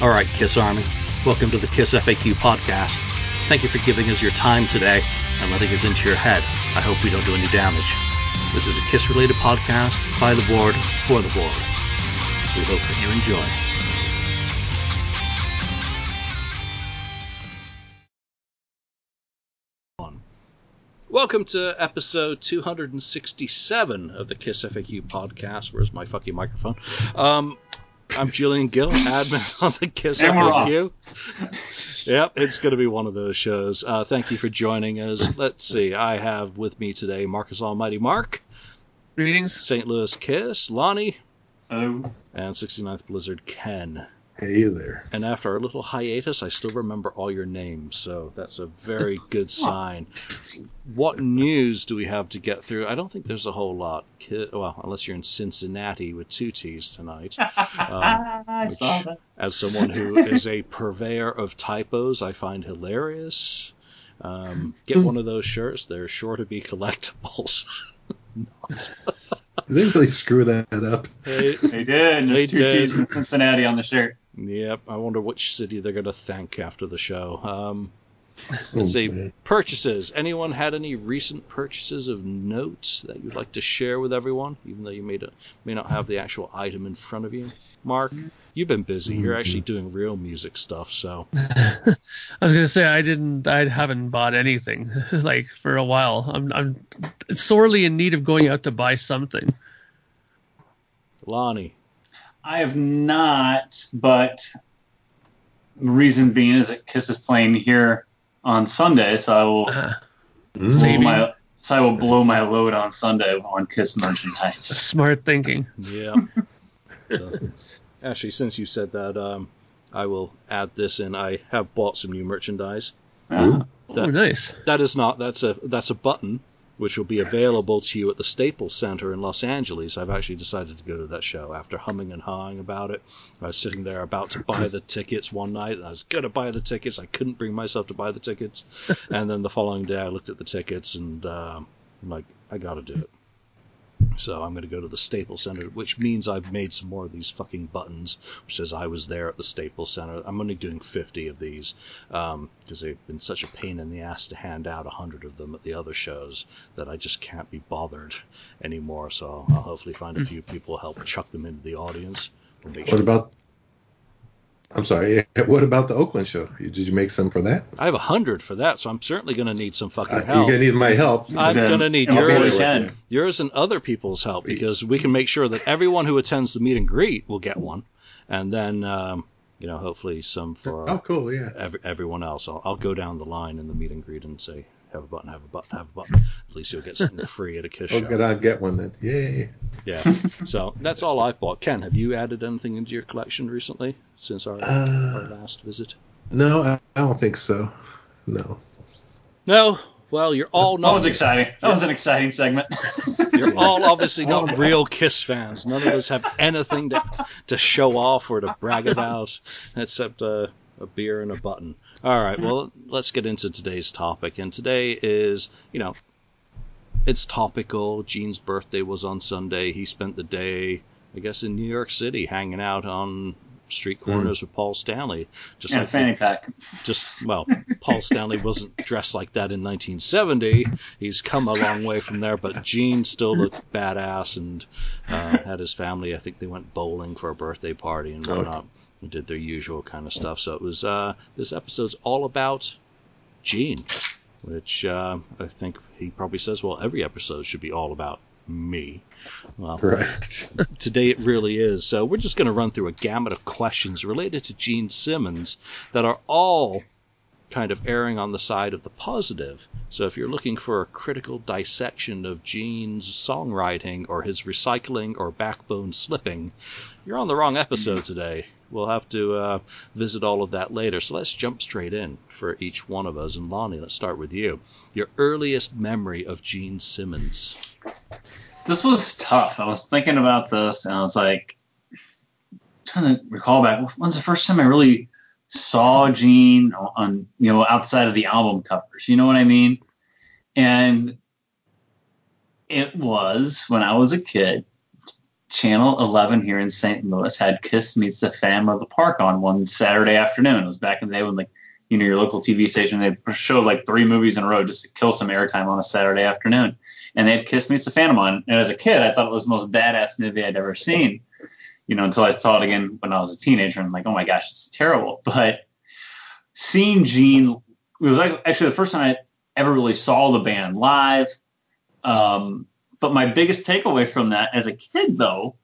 All right, Kiss Army, welcome to the Kiss FAQ podcast. Thank you for giving us your time today and letting us into your head. I hope we don't do any damage. This is a Kiss related podcast by the board for the board. We hope that you enjoy. Welcome to episode 267 of the Kiss FAQ podcast. Where's my fucking microphone? Um, I'm Julian Gill, admin on the Kiss FAQ. Yep, it's going to be one of those shows. Uh, thank you for joining us. Let's see. I have with me today Marcus Almighty Mark, Greetings. St. Louis Kiss, Lonnie, Oh, and 69th Blizzard Ken. Hey there. And after our little hiatus, I still remember all your names, so that's a very good sign. What news do we have to get through? I don't think there's a whole lot. Well, unless you're in Cincinnati with two T's tonight. Um, I which, saw that. as someone who is a purveyor of typos, I find hilarious. Um, get one of those shirts; they're sure to be collectibles. Did they really screw that up? Hey, They did. and They There's two did. T's in Cincinnati on the shirt. Yep, I wonder which city they're going to thank after the show. Um, let's see. Purchases. Anyone had any recent purchases of note that you'd like to share with everyone, even though you may not, may not have the actual item in front of you? Mark, you've been busy. You're actually doing real music stuff, so I was gonna say I didn't, I haven't bought anything like for a while. I'm, I'm sorely in need of going out to buy something. Lonnie. I have not, but the reason being is that Kiss is playing here on Sunday, so I will Uh, blow my so I will blow my load on Sunday on Kiss merchandise. smart thinking. Yeah. so, actually, since you said that, um, I will add this in. I have bought some new merchandise. Uh, Oh, That- nice. That is not. That's a that's a button which will be available to you at the Staples Center in Los Angeles. I've actually decided to go to that show after humming and hawing about it. I was sitting there about to buy the tickets one night, and I was gonna buy the tickets. I couldn't bring myself to buy the tickets, and then the following day I looked at the tickets and um, I'm like, I gotta do it. So I'm going to go to the Staples Center, which means I've made some more of these fucking buttons, which says I was there at the Staples Center. I'm only doing 50 of these um, because they've been such a pain in the ass to hand out 100 of them at the other shows that I just can't be bothered anymore. So I'll hopefully find a hmm. few people to help chuck them into the audience. We'll make What sure- about? I'm sorry. What about the Oakland show? Did you make some for that? I have a 100 for that, so I'm certainly going to need some fucking Uh, you're gonna need my help. I'm gonna need yours. we can. yours and other people's help because we can make sure that everyone who attends the meet and greet will get one, and then um, you know hopefully some for Oh, cool. Yeah. every, everyone else. I'll, I'll go down the line in the meet and greet and say have a button, have a button, have a button. At least you'll get something free at a kiss Oh, show. good. I'll get one then. Yay. Yeah. So that's all I've bought. Ken, have you added anything into your collection recently since our, Uh, our last visit? No, I, I don't think so. No. No. Well, you're all That was exciting. That was an exciting segment. You're all obviously Oh, not real Kiss fans. None of us have anything to, to show off or to brag about except a, a beer and a button. All right, well, let's get into today's topic. And today is, you know, it's topical. Gene's birthday was on Sunday. He spent the day, I guess, in New York City hanging out on street corners with Paul Stanley. Just and like fanny pack. just well, Paul Stanley wasn't dressed like that in 1970. He's come a long way from there, but Gene still looked badass and uh, had his family. I think they went bowling for a birthday party and whatnot. And did their usual kind of stuff. So it was uh, this episode's all about Gene, which uh, I think he probably says, well, every episode should be all about me. Well, Correct. today it really is. So we're just going to run through a gamut of questions related to Gene Simmons that are all kind of erring on the side of the positive. So if you're looking for a critical dissection of Gene's songwriting or his recycling or backbone slipping, you're on the wrong episode today. We'll have to uh, visit all of that later. So let's jump straight in for each one of us. And Lonnie, let's start with you. Your earliest memory of Gene Simmons. This was tough. I was thinking about this and I was like trying to recall back. When's the first time I really saw Gene on, you know, outside of the album covers? You know what I mean? And it was when I was a kid, Channel 11 here in St. Louis had Kiss Meets the Phantom of the Park on one Saturday afternoon. It was back in the day when like you know your local TV station they showed like three movies in a row just to kill some airtime on a Saturday afternoon. And they had Kiss Meets the Phantom on. And as a kid, I thought it was the most badass movie I'd ever seen. You know, until I saw it again when I was a teenager and I'm like, oh my gosh, it's terrible. But seeing Gene it was like actually the first time I ever really saw the band live. Um, but my biggest takeaway from that as a kid, though,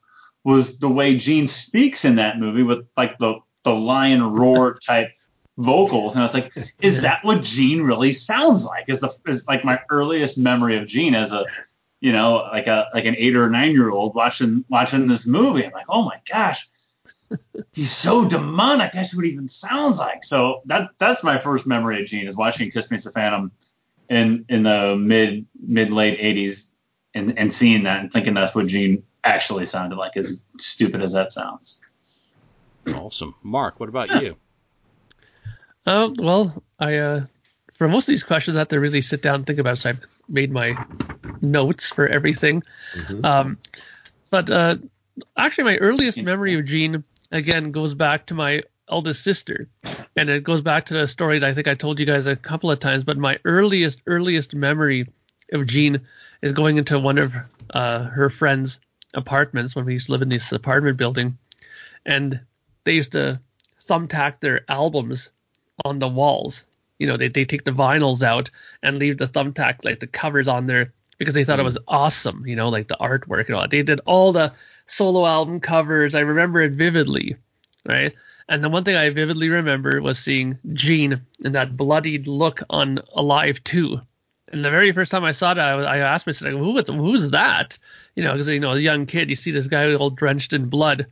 was the way Gene speaks in that movie with like the the lion roar type vocals, and I was like, is that what Gene really sounds like? Is the is like my earliest memory of Gene as a you know like a like an eight or nine year old watching watching this movie. I'm like, oh my gosh, he's so demonic. That's what he even sounds like. So that that's my first memory of Gene is watching Kiss Me the Phantom in in the mid mid late 80s and, and seeing that and thinking that's what Gene actually sounded like, as stupid as that sounds. Awesome, Mark. What about you? Uh, well, I uh, for most of these questions, I have to really sit down and think about. It, so I've made my notes for everything. Mm-hmm. Um, but uh, actually, my earliest memory of Gene again goes back to my eldest sister, and it goes back to the story that I think I told you guys a couple of times. But my earliest, earliest memory of Gene is going into one of uh, her friends' apartments when we used to live in this apartment building, and they used to thumbtack their albums on the walls. You know, they they take the vinyls out and leave the thumbtack like the covers on there because they thought mm. it was awesome. You know, like the artwork and all. that. They did all the solo album covers. I remember it vividly, right? And the one thing I vividly remember was seeing Gene in that bloodied look on Alive 2 and the very first time I saw that, I, I asked myself, "Who is who's that?" You know, because you know, a young kid, you see this guy all drenched in blood,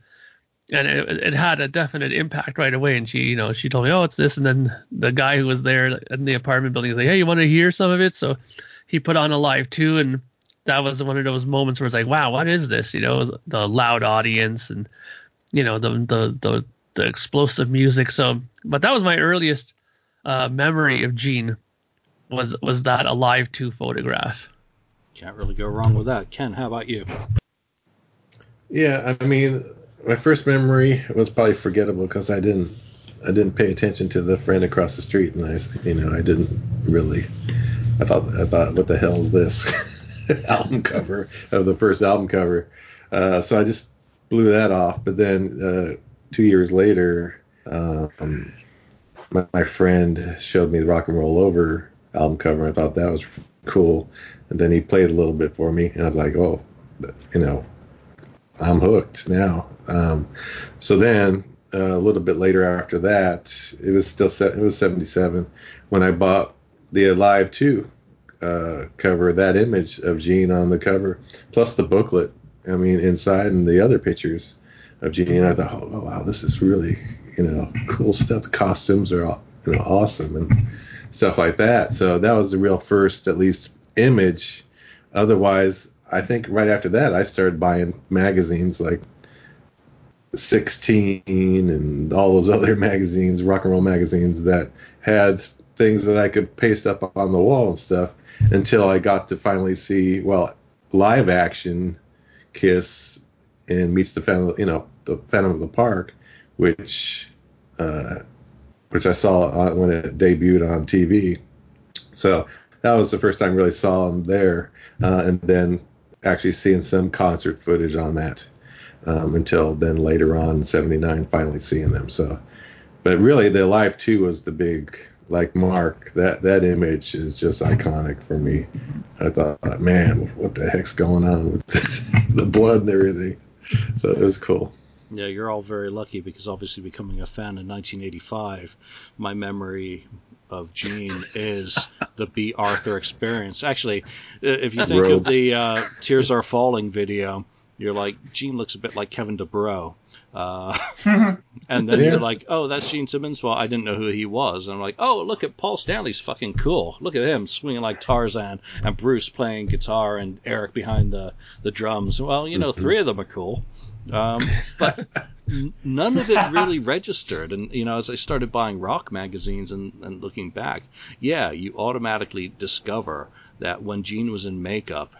and it, it, had a definite impact right away. And she, you know, she told me, "Oh, it's this," and then the guy who was there in the apartment building was like, "Hey, you want to hear some of it?" So he put on Alive 2, and that was one of those moments where it's like, "Wow, what is this?" You know, the loud audience and you know the the the, the explosive music. So, but that was my earliest uh, memory of Gene was was that Alive 2 photograph. Can't really go wrong with that. Ken, how about you? Yeah, I mean, my first memory was probably forgettable because I didn't I didn't pay attention to the friend across the street, and I you know I didn't really. I thought I thought what the hell is this album cover of the first album cover? Uh, so I just blew that off. But then uh, two years later, um, my, my friend showed me the Rock and Roll Over album cover. I thought that was cool. And then he played a little bit for me, and I was like, oh, you know, I'm hooked now. Um, so then uh, a little bit later after that, it was still set, it was 77 when I bought the Alive 2 uh, cover, that image of Gene on the cover, plus the booklet. I mean, inside and the other pictures of Gene. I thought, oh wow, this is really you know cool stuff. The costumes are you know awesome and stuff like that. So that was the real first, at least, image. Otherwise, I think right after that, I started buying magazines like 16 and all those other magazines, rock and roll magazines that had things that I could paste up on the wall and stuff until I got to finally see, well, live action Kiss and meets the Phantom, you know, the Phantom of the Park, which uh, which I saw when it debuted on TV. So that was the first time I really saw them there, uh, and then actually seeing some concert footage on that um, until then later on '79, finally seeing them. So, but really, the live 2 was the big like Mark. That that image is just iconic for me. I thought, man, what the heck's going on with this, the blood and everything? So it was cool. Yeah, you're all very lucky because obviously becoming a fan in 1985, my memory of Gene is the Bea Arthur experience. Actually, if you think of the uh, Tears Are Falling video, you're like, Gene looks a bit like Kevin DuBrow. Uh, and then yeah. you're like, oh, that's Gene Simmons. Well, I didn't know who he was. And I'm like, oh, look at Paul Stanley's fucking cool. Look at him swinging like Tarzan, and Bruce playing guitar, and Eric behind the the drums. Well, you know, mm-hmm. three of them are cool. Um, but none of it really registered. And you know, as I started buying rock magazines and, and looking back, yeah, you automatically discover that when Gene was in makeup,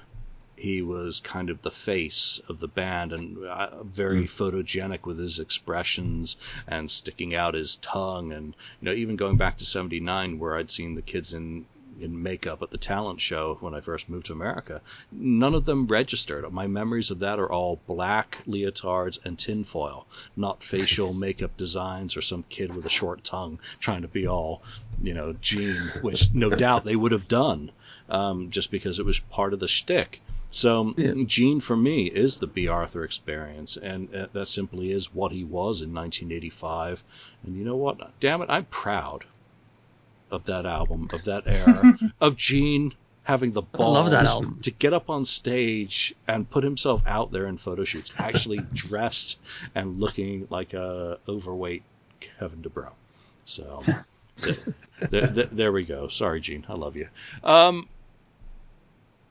he was kind of the face of the band and uh, very mm. photogenic with his expressions and sticking out his tongue and you know even going back to 79 where I'd seen the kids in in makeup at the talent show when I first moved to America. None of them registered. My memories of that are all black leotards and tinfoil, not facial makeup designs or some kid with a short tongue trying to be all, you know, Gene, which no doubt they would have done um, just because it was part of the shtick. So yeah. Gene for me is the Bea Arthur experience, and uh, that simply is what he was in 1985. And you know what? Damn it, I'm proud of that album, of that era, of Gene having the balls to get up on stage and put himself out there in photo shoots, actually dressed and looking like a overweight Kevin DuBrow. So there, there, there, we go. Sorry, Gene, I love you. Um,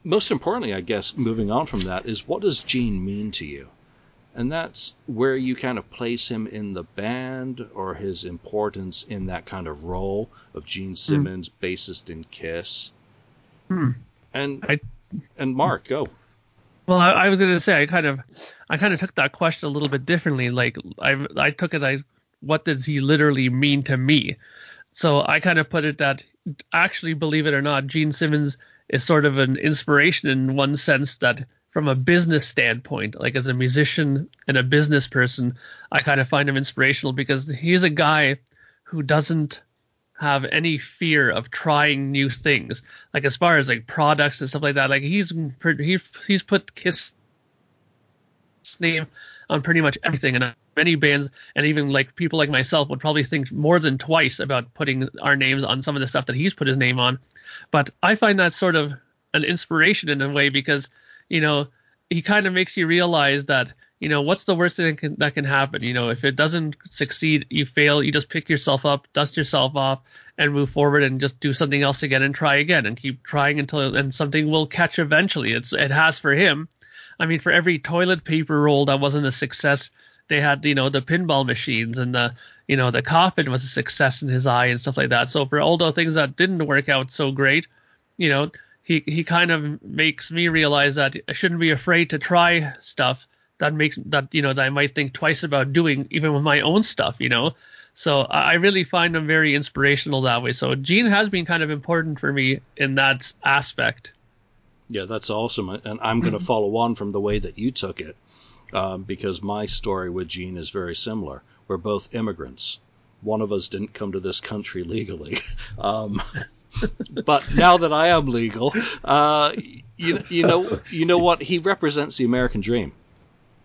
most importantly, I guess, moving on from that, is what does Gene mean to you? And that's where you kind of place him in the band or his importance in that kind of role of Gene hmm. Simmons, mm. bassist in Kiss. Hmm. And I, and Mark, go. Well, I, I was going to say I kind of I kind of took that question a little bit differently. Like I I took it as what does he literally mean to me? So I kind of put it that actually, believe it or not, Gene Simmons is sort of an inspiration in one sense that from a business standpoint, like as a musician and a business person, I kind of find him inspirational because he's a guy who doesn't have any fear of trying new things. Like as far as like products and stuff like that, like he's he, he's put Kiss name on pretty much everything and many bands and even like people like myself would probably think more than twice about putting our names on some of the stuff that he's put his name on but i find that sort of an inspiration in a way because you know he kind of makes you realize that you know what's the worst thing that can, that can happen? You know if it doesn't succeed you fail you just pick yourself up dust yourself off and move forward and just do something else again and try again and keep trying until and something will catch eventually. It's it has for him. I mean, for every toilet paper roll that wasn't a success, they had you know the pinball machines and the you know the coffin was a success in his eye and stuff like that. So for all those things that didn't work out so great, you know, he he kind of makes me realize that I shouldn't be afraid to try stuff that makes that you know that I might think twice about doing even with my own stuff, you know. So I really find him very inspirational that way. So Gene has been kind of important for me in that aspect. Yeah, that's awesome. And I'm going to mm-hmm. follow on from the way that you took it um, because my story with Gene is very similar. We're both immigrants. One of us didn't come to this country legally. Um, but now that I am legal, uh, you, you know, you know what? He represents the American dream.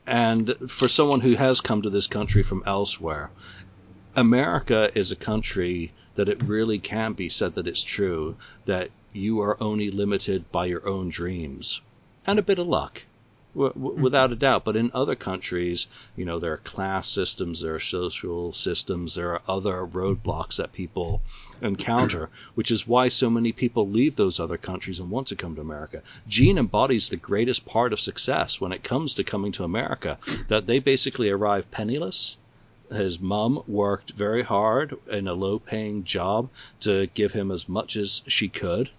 And for someone who has come to this country from elsewhere, America is a country that it really can be said that it's true that you are only limited by your own dreams and a bit of luck. W- mm-hmm. without a doubt. But in other countries, you know, there are class systems, there are social systems, there are other roadblocks that people encounter, which is why so many people leave those other countries and want to come to America. Gene embodies the greatest part of success when it comes to coming to America, that they basically arrive penniless. His mom worked very hard in a low paying job to give him as much as she could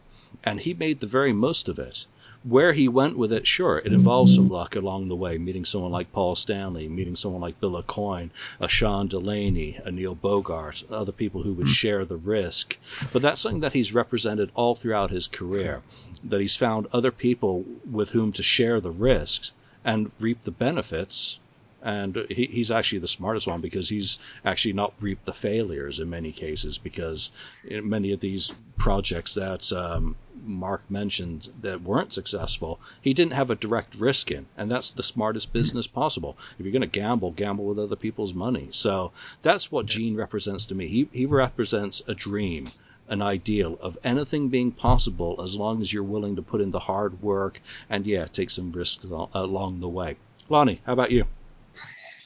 and he made the very most of it. Where he went with it, sure, it involves some luck along the way, meeting someone like Paul Stanley, meeting someone like Bill Aucoin, a Sean Delaney, a Neil Bogart, other people who would hmm. share the risk. But that's something that he's represented all throughout his career, that he's found other people with whom to share the risks and reap the benefits and he, he's actually the smartest one because he's actually not reaped the failures in many cases because in many of these projects that um, Mark mentioned that weren't successful, he didn't have a direct risk in, and that's the smartest business possible. If you're going to gamble, gamble with other people's money. So that's what Gene represents to me. He he represents a dream an ideal of anything being possible as long as you're willing to put in the hard work and yeah, take some risks along the way. Lonnie, how about you?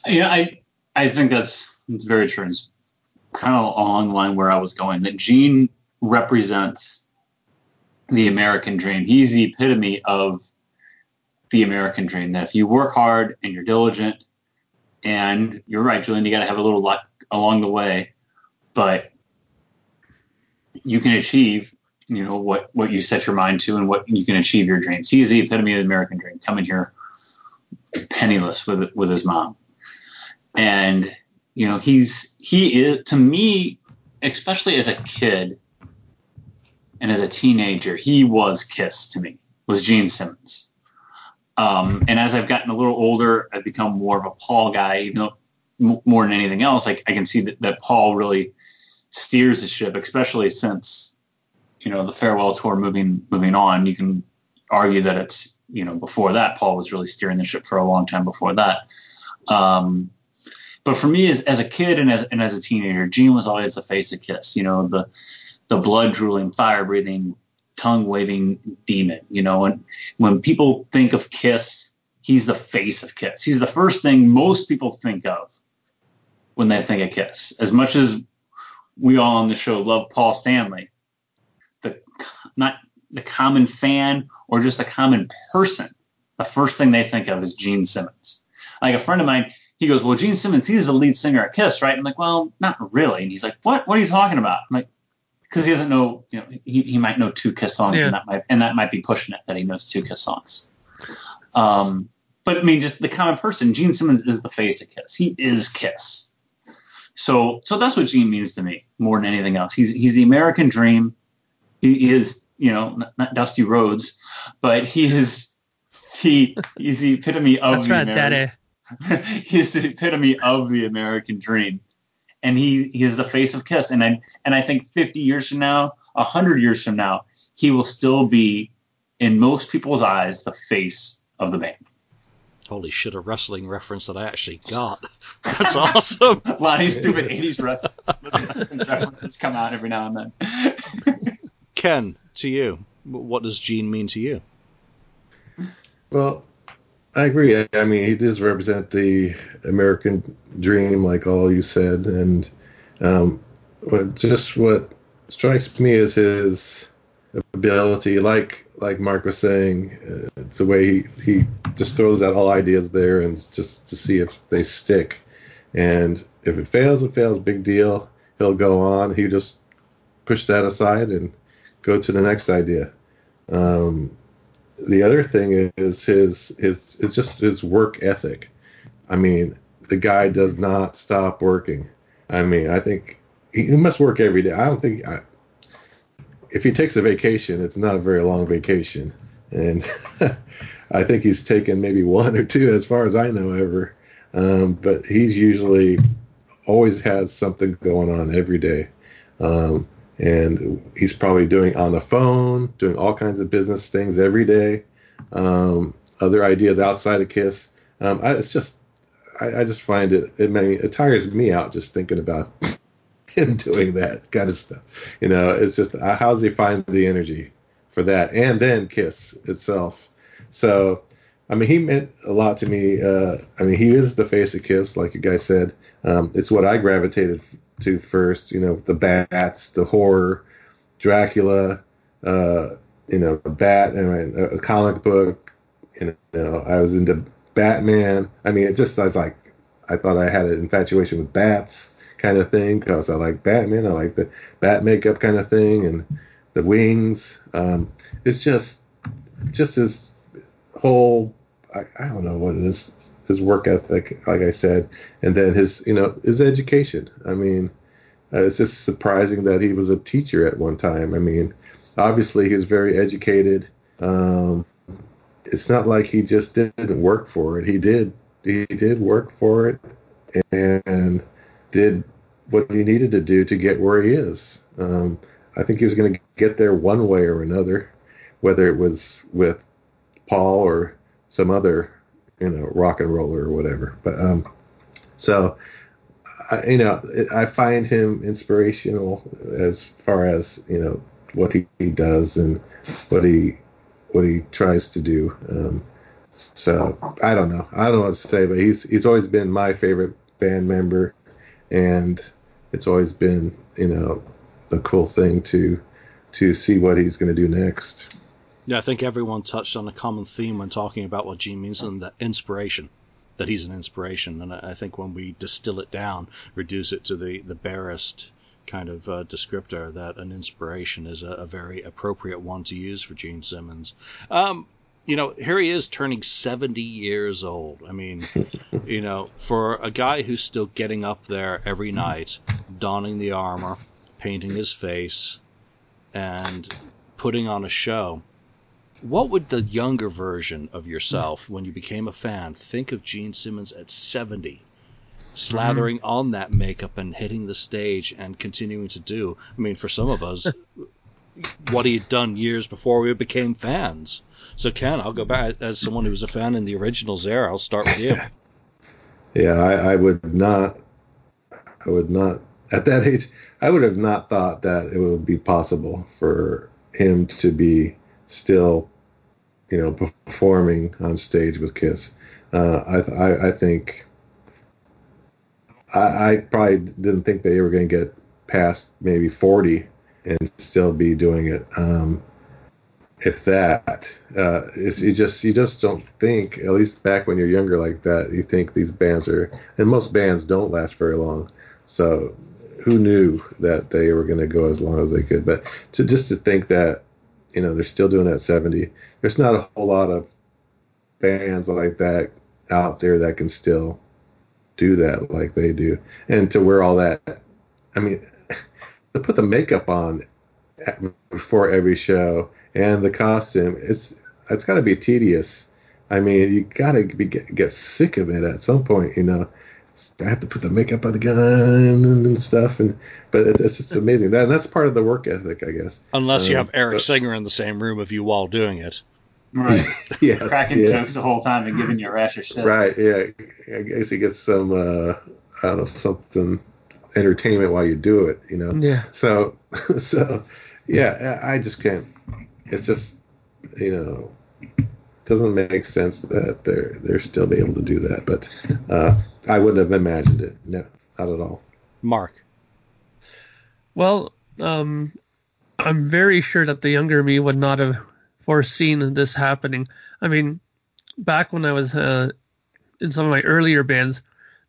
Yeah, I I think that's it's very true. It's kind of along the line where I was going. That Gene represents the American dream. He's the epitome of the American dream. That if you work hard and you're diligent, and you're right, Julian, you got to have a little luck along the way, but you can achieve you know what what you set your mind to and what you can achieve your dreams. He is the epitome of the American dream, coming here penniless with with his mom, and you know he's he is to me, especially as a kid and as a teenager, he was Kiss to me. Was Gene Simmons. Um, and as I've gotten a little older, I've become more of a Paul guy, even though m- more than anything else, I, I can see that, that Paul really steers the ship, especially since you know the farewell tour moving moving on. You can argue that it's you know before that Paul was really steering the ship for a long time before that. Um, but for me, as, as a kid and as and as a teenager, Gene was always the face of Kiss. You know the the blood drooling, fire breathing, tongue waving demon. You know, and when people think of Kiss, he's the face of Kiss. He's the first thing most people think of when they think of Kiss. As much as we all on the show love Paul Stanley, the not the common fan or just a common person, the first thing they think of is Gene Simmons. Like a friend of mine, he goes, "Well, Gene Simmons, he's the lead singer at Kiss, right?" I'm like, "Well, not really." And he's like, "What? What are you talking about?" I'm like, "Because he doesn't know, you know, he, he might know two Kiss songs, Yeah. and that might and that might be pushing it that he knows two Kiss songs." Um, but I mean, just the common person, Gene Simmons is the face of Kiss. He is Kiss. So, so that's what Gene means to me more than anything else. He's he's the American dream. He is, you know, not, not Dusty Rhodes, but he is he he's the epitome of That's the right, American. Daddy. he is the epitome of the American dream, and he he is the face of Kiss. And I and I think 50 years from now, 100 years from now, he will still be in most people's eyes the face of the band. Holy shit, a wrestling reference that I actually got. That's awesome. A lot of stupid 80s wrestling references come out every now and then. Ken, to you, what does Gene mean to you? Well, I agree. I, mean, he does represent the American dream, like all you said, and um, just what strikes me is his ability, like like Mark was saying, uh, the way he he just throws out all ideas there and just to see if they stick. And if it fails, it fails. Big deal. He'll go on. He just push that aside and go to the next idea. Um, the other thing is his his it's just his work ethic. I mean, the guy does not stop working. I mean, I think he, must work every day. I don't think I, if he takes a vacation, it's not a very long vacation, and I think he's taken maybe one or two, as far as I know, ever. Um, but he's usually always has something going on every day. Um, and he's probably doing on the phone, doing all kinds of business things every day. Um, other ideas outside of Kiss. Um, I, it's just, I, I just find it, it, may, it tires me out just thinking about him doing that kind of stuff. You know, it's just uh, how does he find the energy for that, and then Kiss itself. So, I mean, he meant a lot to me. Uh, I mean, he is the face of Kiss, like you guys said. Um, it's what I gravitated to first. You know, the bats, the horror, Dracula, uh, you know, a bat, and a, comic book. You know, I was into Batman. I mean, it just I was like, I thought I had an infatuation with bats, kind of thing, because I like Batman. I like the bat makeup kind of thing, and the wings. Um, it's just, just this whole. I, I don't know what it is. His work ethic, like I said, and then his, you know, his education. I mean, uh, it's just surprising that he was a teacher at one time. I mean, obviously he was very educated. Um, it's not like he just didn't work for it. He did. He did work for it and did what he needed to do to get where he is. Um, I think he was going to get there one way or another, whether it was with Paul or some other, you know, rock and roller or whatever. But um, so I, you know, I find him inspirational as far as you know what he, he does and what he what he tries to do. Um, so I don't know. I don't know what to say, but he's he's always been my favorite band member, and it's always been you know a cool thing to to see what he's going to do next. Yeah, I think everyone touched on a common theme when talking about what Gene means and that inspiration, that he's an inspiration. And I think when we distill it down, reduce it to the, the barest kind of uh, descriptor that an inspiration is a, a, very appropriate one to use for Gene Simmons. Um, you know, here he is turning 70 years old. I mean, you know, for a guy who's still getting up there every night, donning the armor, painting his face, and putting on a show. What would the younger version of yourself, when you became a fan, think of Gene Simmons at 70? Slathering mm-hmm. on that makeup and hitting the stage and continuing to do. I mean, for some of us, what he had done years before we became fans. So, Ken, I'll go back as someone who was a fan in the originals era. I'll start with you. yeah, I, I would not. I would not at that age. I would have not thought that it would be possible for him to be still, you know, performing on stage with Kiss. Uh, I, I, I think I, I probably didn't think they were going to get past maybe 40 and still be doing it. Um, if that, uh, you just you just don't think. At least back when you're younger like that, you think these bands are, and most bands don't last very long. So who knew that they were going to go as long as they could? But to just to think that, you know, they're still doing that 70. There's not a whole lot of bands like that out there that can still do that like they do, and to wear all that. I mean, to put the makeup on before every show and the costume, it's it's got to be tedious. I mean, you got to get, get sick of it at some point, you know. I have to put the makeup on the gun and stuff, and but it's, it's just amazing. That and that's part of the work ethic, I guess. Unless you um, have Eric but, Singer in the same room with you while doing it. Right. yes, Cracking yes. jokes the whole time and giving you a rash of shit. Right. Yeah. I guess you get some uh, I don't know something entertainment while you do it, you know. Yeah. So so yeah, I just can't. It's just you know doesn't make sense that they're they're still be able to do that. But uh, I wouldn't have imagined it. No, not at all. Mark. Well, um, I'm very sure that the younger me would not have foreseen this happening. I mean, back when I was uh, in some of my earlier bands,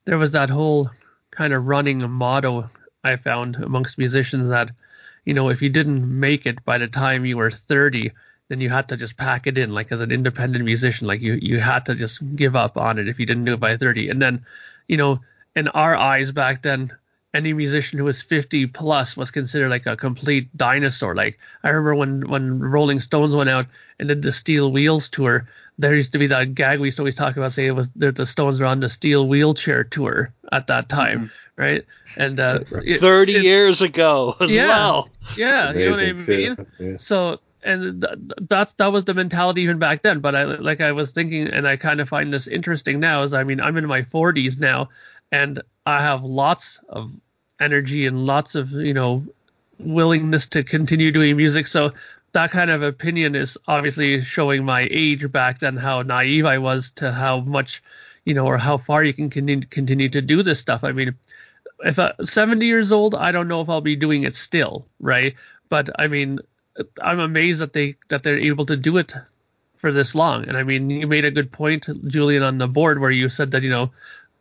there was that whole kind of running motto I found amongst musicians that, you know, if you didn't make it by the time you were 30, then you had to just pack it in like as an independent musician like you you had to just give up on it if you didn't do it by 30 and then you know in our eyes back then any musician who was 50 plus was considered like a complete dinosaur. Like i remember when when rolling stones went out and did the steel wheels tour there used to be that gag we used to always talk about saying it was the stones were on the steel wheelchair tour at that time mm-hmm. right? And uh, 30 it, years ago as yeah, well. Yeah you know what i mean? Yeah. so and th- that's that was the mentality even back then. But I like I was thinking, and I kind of find this interesting now. Is I mean I'm in my 40s now, and I have lots of energy and lots of you know willingness to continue doing music. So that kind of opinion is obviously showing my age back then, how naive I was to how much you know or how far you can continue continue to do this stuff. I mean. If I'm 70 years old, I don't know if I'll be doing it still, right? But I mean, I'm amazed that they that they're able to do it for this long. And I mean, you made a good point, Julian, on the board where you said that you know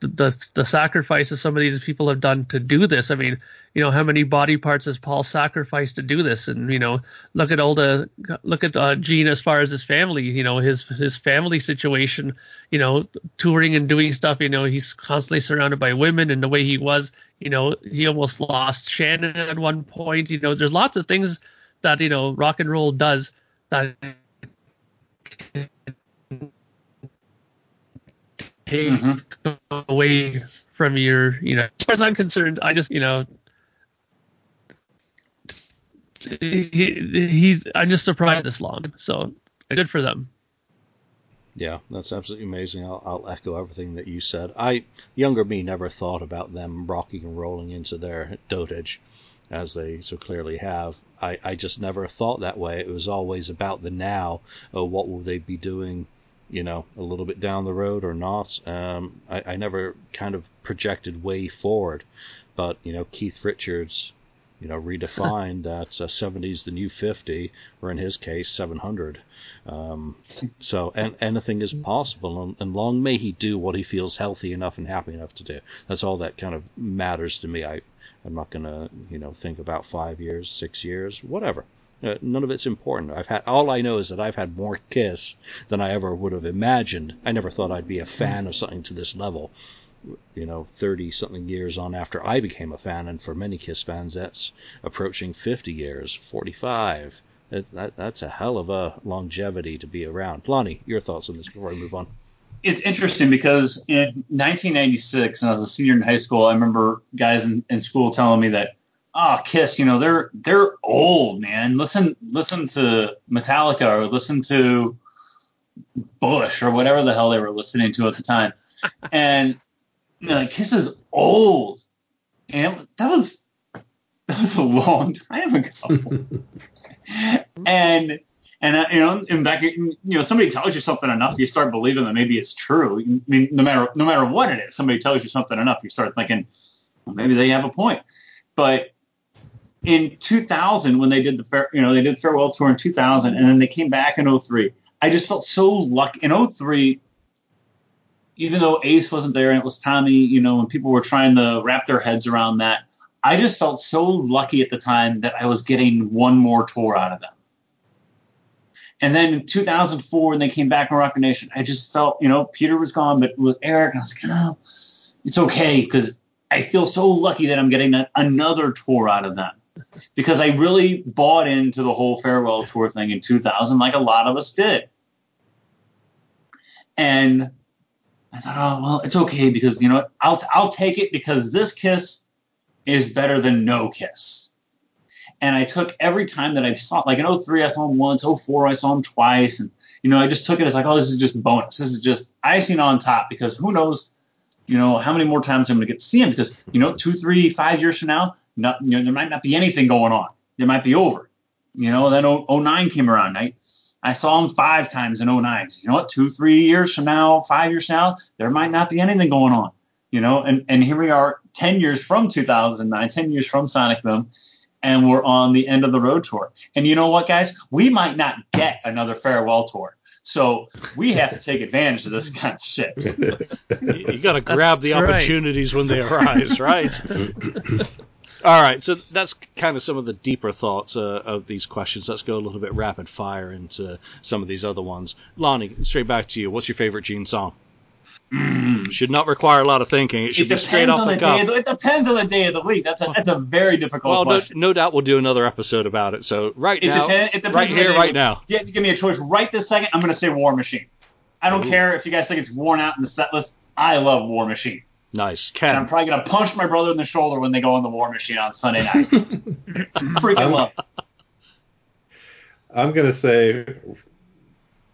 the, the the, sacrifices some of these people have done to do this. I mean, you know, how many body parts has Paul sacrificed to do this? And you know, look at all the look at uh, Gene as far as his family. You know, his his family situation. You know, touring and doing stuff. You know, he's constantly surrounded by women, and the way he was. You know, he almost lost Shannon at one point. You know, there's lots of things that you know rock and roll does that take mm-hmm. away from your you know as far as I'm concerned I just you know he, he's I'm just surprised this long so good for them yeah, that's absolutely amazing. I'll, I'll, echo everything that you said. I, younger me, never thought about them rocking and rolling into their dotage as they so clearly have. I, I just never thought that way. It was always about the now. Oh, what will they be doing, you know, a little bit down the road or not? Um, I, I never kind of projected way forward. But, you know, Keith Richards, you know, redefined that uh, 70 is the new 50, or in his case, 700. Um, so, and anything is possible, and, and, long may he do what he feels healthy enough and happy enough to do. That's all that kind of matters to me. I I'm not gonna, you know, think about five years, six years, whatever. Uh, none of it's important. I've had all I know is that I've had more Kiss than I ever would have imagined. I never thought I'd be a fan of something to this level. You know, 30 something years on after I became a fan, and for many Kiss fans, that's approaching 50 years, 45. That, that, that's a hell of a longevity to be around. Lonnie, your thoughts on this before we move on? It's interesting because in 1996, when I was a senior in high school, I remember guys in, in school telling me that oh Kiss, you know they're they're old, man. Listen listen to Metallica or listen to Bush or whatever the hell they were listening to at the time, and you know, like Kiss is old, and that was that was a long time ago, and. And uh, you know, and back, you know, somebody tells you something enough, you start believing that maybe it's true. I mean, no matter no matter what it is, somebody tells you something enough, you start thinking, well, maybe they have a point. But in 2000 when they did the you know, they did farewell tour in 2000, and then they came back in 03. I just felt so lucky in 03. Even though Ace wasn't there and it was Tommy, you know, and people were trying to wrap their heads around that, I just felt so lucky at the time that I was getting one more tour out of them. And then in 2004, when they came back in Rock Nation, I just felt, you know, Peter was gone, but with Eric, I was like, oh, it's okay because I feel so lucky that I'm getting a, another tour out of them because I really bought into the whole farewell tour thing in 2000, like a lot of us did. And I thought, oh well, it's okay because you know I'll I'll take it because this kiss is better than no kiss. And I took every time that I saw, like in 03, I saw him once, 04, I saw him twice, and you know I just took it as like, oh, this is just bonus. This is just icing on top because who knows, you know, how many more times I'm going to get to see him because you know, two, three, five years from now, not, you know, there might not be anything going on. It might be over. You know, then 09 came around. I, I saw him five times in 09. You know what? Two, three years from now, five years from now, there might not be anything going on. You know, and, and here we are 10 years from 2009, 10 years from Sonic Boom, and we're on the end of the road tour. And you know what, guys? We might not get another farewell tour. So we have to take advantage of this kind of shit. you, you got to grab the opportunities when they arise, right? All right, so that's kind of some of the deeper thoughts uh, of these questions. Let's go a little bit rapid fire into some of these other ones. Lonnie, straight back to you. What's your favorite Gene song? Mm. Should not require a lot of thinking. It should it be straight off the, the cuff. it depends on the day of the week. That's a that's a very difficult well, question. No, no doubt we'll do another episode about it. So right it now, depend, right here, right now. You have to give me a choice right this second. I'm going to say War Machine. I don't Ooh. care if you guys think it's worn out in the set list. I love War Machine. Nice. Ken. And I'm probably gonna punch my brother in the shoulder when they go on the War Machine on Sunday night. Freaking I'm, love. I'm gonna say,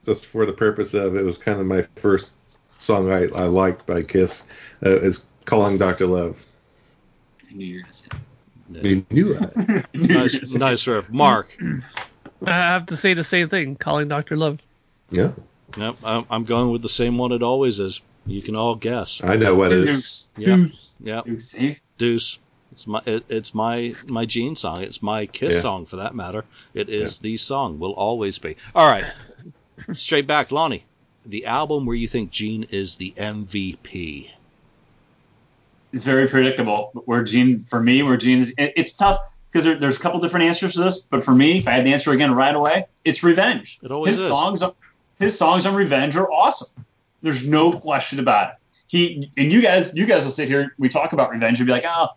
just for the purpose of it, was kind of my first song I, I liked by Kiss. Uh, is "Calling Doctor Love." I knew you were gonna say. You knew that. nice, nice riff. Mark. I have to say the same thing. Calling Doctor Love. Yeah. Yep, I'm going with the same one it always is. You can all guess. I know what it is. Yeah, yeah. Deuce. Deuce. It's my it, it's my my Gene song. It's my Kiss yeah. song for that matter. It is yeah. the song. Will always be. All right. Straight back, Lonnie. The album where you think Gene is the MVP. It's very predictable. Where Gene, for me, where Gene is, it, it's tough because there, there's a couple different answers to this. But for me, if I had the answer again right away, it's Revenge. It always his is. songs, his songs on Revenge are awesome. There's no question about it. He and you guys, you guys will sit here. We talk about Revenge and be like, oh,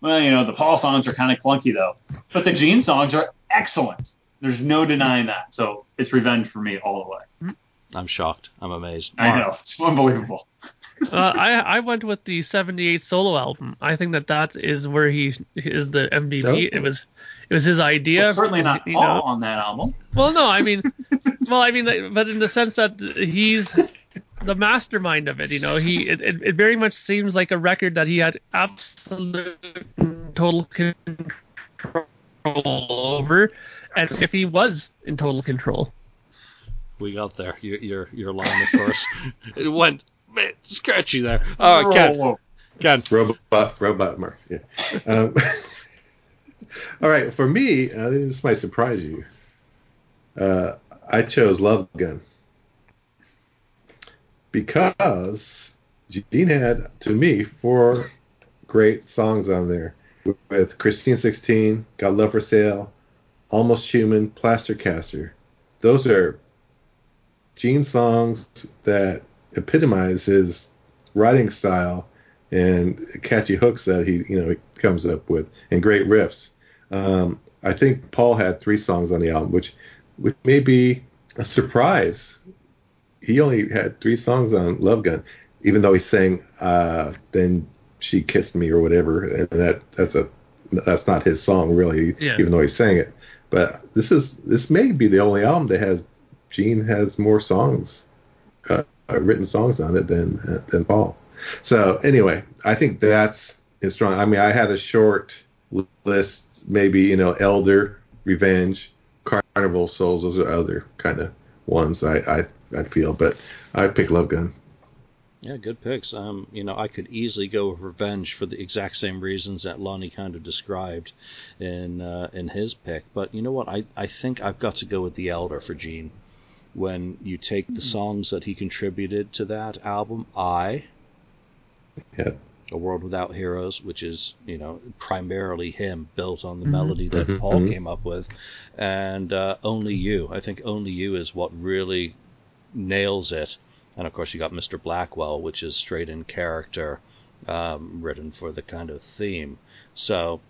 well, you know, the Paul songs are kind of clunky though, but the Gene songs are excellent. There's no denying that. So it's Revenge for me all the way. I'm shocked. I'm amazed. Mark. I know it's unbelievable. uh, I I went with the '78 solo album. I think that that is where he is the MVP. It was it was his idea. Well, certainly not Paul know. on that album. Well, no, I mean, well, I mean, but in the sense that he's the mastermind of it. You know, he it, it, it very much seems like a record that he had absolute total control over, and if he was in total control. We got there. Your your, your line, of course. it went man, scratchy there. All right, Ken. Ken. Robot, robot, Mark. Yeah. Um, all right, for me, uh, this might surprise you. Uh, I chose Love Gun because Gene had, to me, four great songs on there. with Christine 16, Got Love for Sale, Almost Human, Plaster Caster. Those are Gene songs that epitomize his writing style and catchy hooks that he you know he comes up with and great riffs. Um, I think Paul had three songs on the album, which which may be a surprise. He only had three songs on Love Gun, even though he sang uh, "Then She Kissed Me" or whatever, and that that's a that's not his song really, Yeah. even though he sang it. But this is this may be the only album that has Gene has more songs, uh, uh, written songs on it than uh, than Paul. So anyway, I think that's is strong. I mean, I had a short list, maybe you know, Elder, Revenge, Carnival Souls. Those are other kind of ones I I I feel, but I pick Love Gun. Yeah, good picks. Um, you know, I could easily go with Revenge for the exact same reasons that Lonnie kind of described in uh, in his pick. But you know what? I, I think I've got to go with The Elder for Gene. When you take the songs that he contributed to that album, I, Yeah. A World Without Heroes, which is, you know, primarily him built on the Mhm. melody that Mhm, Paul mhm. came up with, and uh, Only You. I think Only You is what really nails it. And of course, you got Mr. Blackwell, which is straight in character, um, written for the kind of theme. So,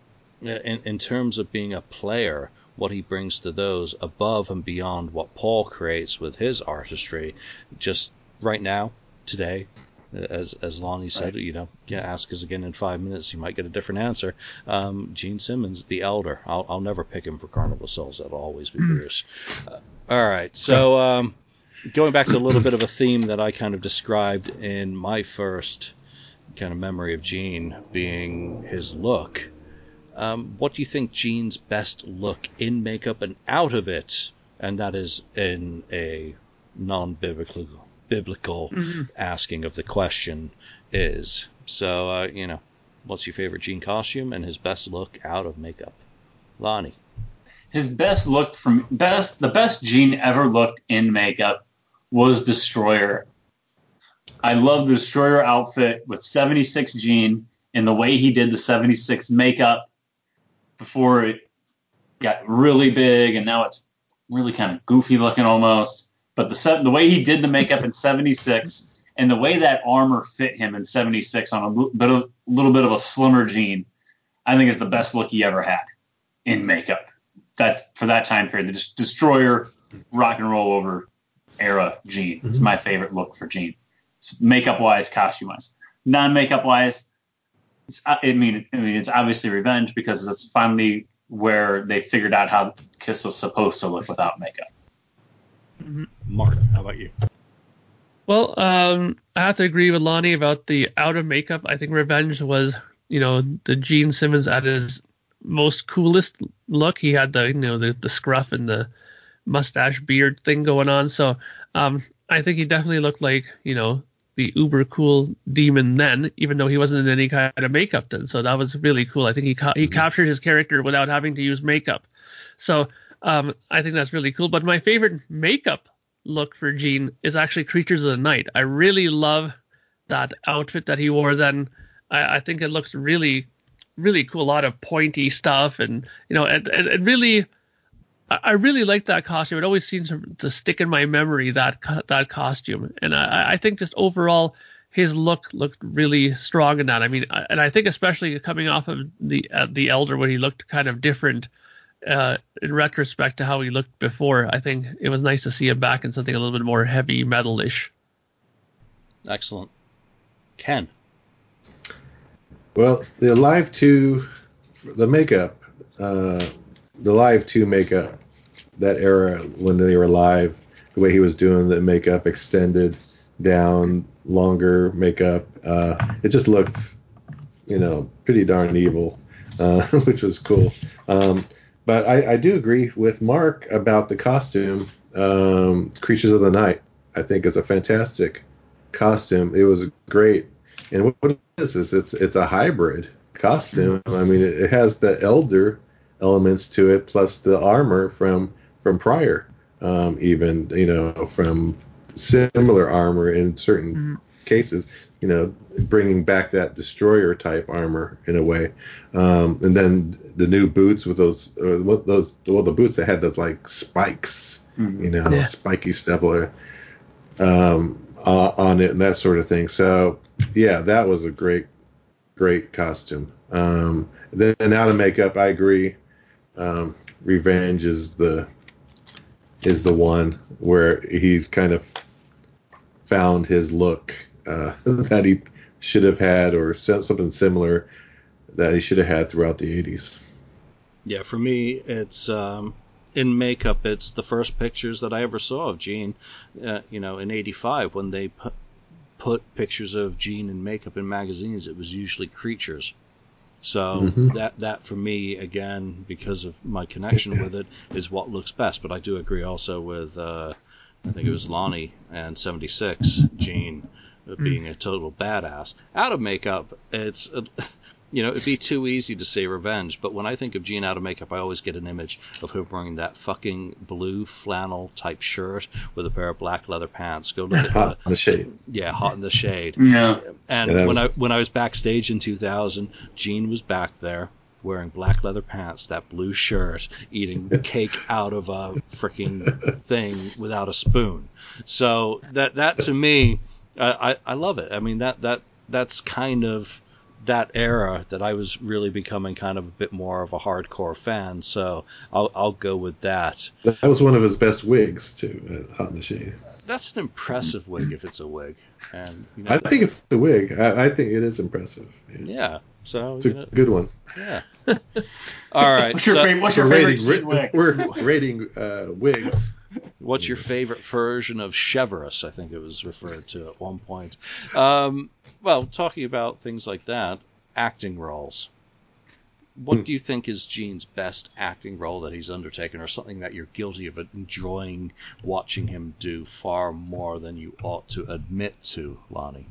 in, in terms of being a player, what he brings to those above and beyond what Paul creates with his artistry, just right now, today, as as Lonnie said, you know, ask us again in five minutes, you might get a different answer. Um, Gene Simmons, the elder, I'll I'll never pick him for Carnival Souls. That'll always be Bruce. Uh, all right, so um, going back to a little bit of a theme that I kind of described in my first kind of memory of Gene being his look. Um, what do you think Gene's best look in makeup and out of it, and that is in a non-biblical biblical Mhm. asking of the question is? So uh, you know, what's your favorite Gene costume and his best look out of makeup? Lonnie. His best look from best the best Gene ever looked in makeup was Destroyer. I love the Destroyer outfit with 76 Gene and the way he did the 76 makeup before it got really big and now it's really kind of goofy looking almost. But the the way he did the makeup in 76 and the way that armor fit him in 76 on a little bit of, little bit of a slimmer Gene, I think is the best look he ever had in makeup. That for that time period, the Des- Destroyer rock and roll over era Gene. It's Mhm. my favorite look for Gene. Makeup wise, costume wise, non makeup wise. It's, I I mean, I mean, it's obviously Revenge because it's finally where they figured out how Kiss was supposed to look without makeup. Mark, how about you? Well, um, I have to agree with Lonnie about the out of makeup. I think Revenge was, you know, the Gene Simmons at his most coolest look. He had the, you know, the, the scruff and the mustache beard thing going on. So, um, I think he definitely looked like, you know, the uber cool demon then, even though he wasn't in any kind of makeup then. So that was really cool. I think he ca- he captured his character without having to use makeup. So, um, I think that's really cool. But my favorite makeup look for Gene is actually Creatures of the Night. I really love that outfit that he wore then. I, I think it looks really, really cool. A lot of pointy stuff, and you know, and, and, and really, I, I really like that costume. It always seems to, to stick in my memory that that costume, and I, I think just overall. His look looked really strong in that. I mean, and I think especially coming off of the uh, the Elder when he looked kind of different uh, in retrospect to how he looked before, I think it was nice to see him back in something a little bit more heavy metal-ish. Excellent. Ken. Well, the Alive 2, the makeup, uh, the Alive 2 makeup, that era when they were live, the way he was doing the makeup, extended down, longer makeup, uh, it just looked, you know, pretty darn evil, uh, which was cool. Um, but I, I do agree with Mark about the costume. Um, Creatures of the Night, I think, is a fantastic costume. It was great. And what, what is this? It's it's a hybrid costume. I mean, it, it has the elder elements to it, plus the armor from from prior, um, even you know from similar armor in certain Mhm. cases, you know, bringing back that destroyer type armor in a way. Um, and then the new boots with those uh, those well the boots that had those like spikes, Mhm. you know, Yeah. spiky stuff or, um, uh, on it and that sort of thing. So yeah, that was a great great costume. Um, then out of makeup, I agree. Um, Revenge is the is the one where he kind of found his look uh, that he should have had, or something similar that he should have had throughout the 80s. Yeah, for me, it's um, in makeup. It's the first pictures that I ever saw of Gene. Uh, you know, in '85 when they put put pictures of Gene in makeup in magazines, it was usually creatures. So Mhm. that that for me again, because of my connection with it, is what looks best. But I do agree also with uh, I think it was Lonnie and '76 Gene uh, being a total badass. Out of makeup, it's uh, you know it'd be too easy to say revenge. But when I think of Gene out of makeup, I always get an image of him wearing that fucking blue flannel type shirt with a pair of black leather pants. Go look at Hot the in the shade. yeah, hot in the shade. Yeah. And Yeah, that when was- I when I was backstage in 2000, Gene was back there wearing black leather pants, that blue shirt, eating cake out of a freaking thing without a spoon. So that that to me, I, I I love it. I mean that that that's kind of that era that I was really becoming kind of a bit more of a hardcore fan. So I'll I'll go with that. That was one of his best wigs too. Uh, Hot in the shade. That's an impressive wig if it's a wig. And you know, I think it's the wig. I, I think it is impressive. yeah. So It's a you know, good one. Yeah. All right. What's your, so favorite, what's your We're favorite rating, Gene wig? we're rating uh, wigs. What's your favorite version of Cheverus? I think it was referred to at one point. Um, well, talking about things like that, acting roles. What Hmm. do you think is Gene's best acting role that he's undertaken, or something that you're guilty of enjoying watching him do far more than you ought to admit to, Lonnie?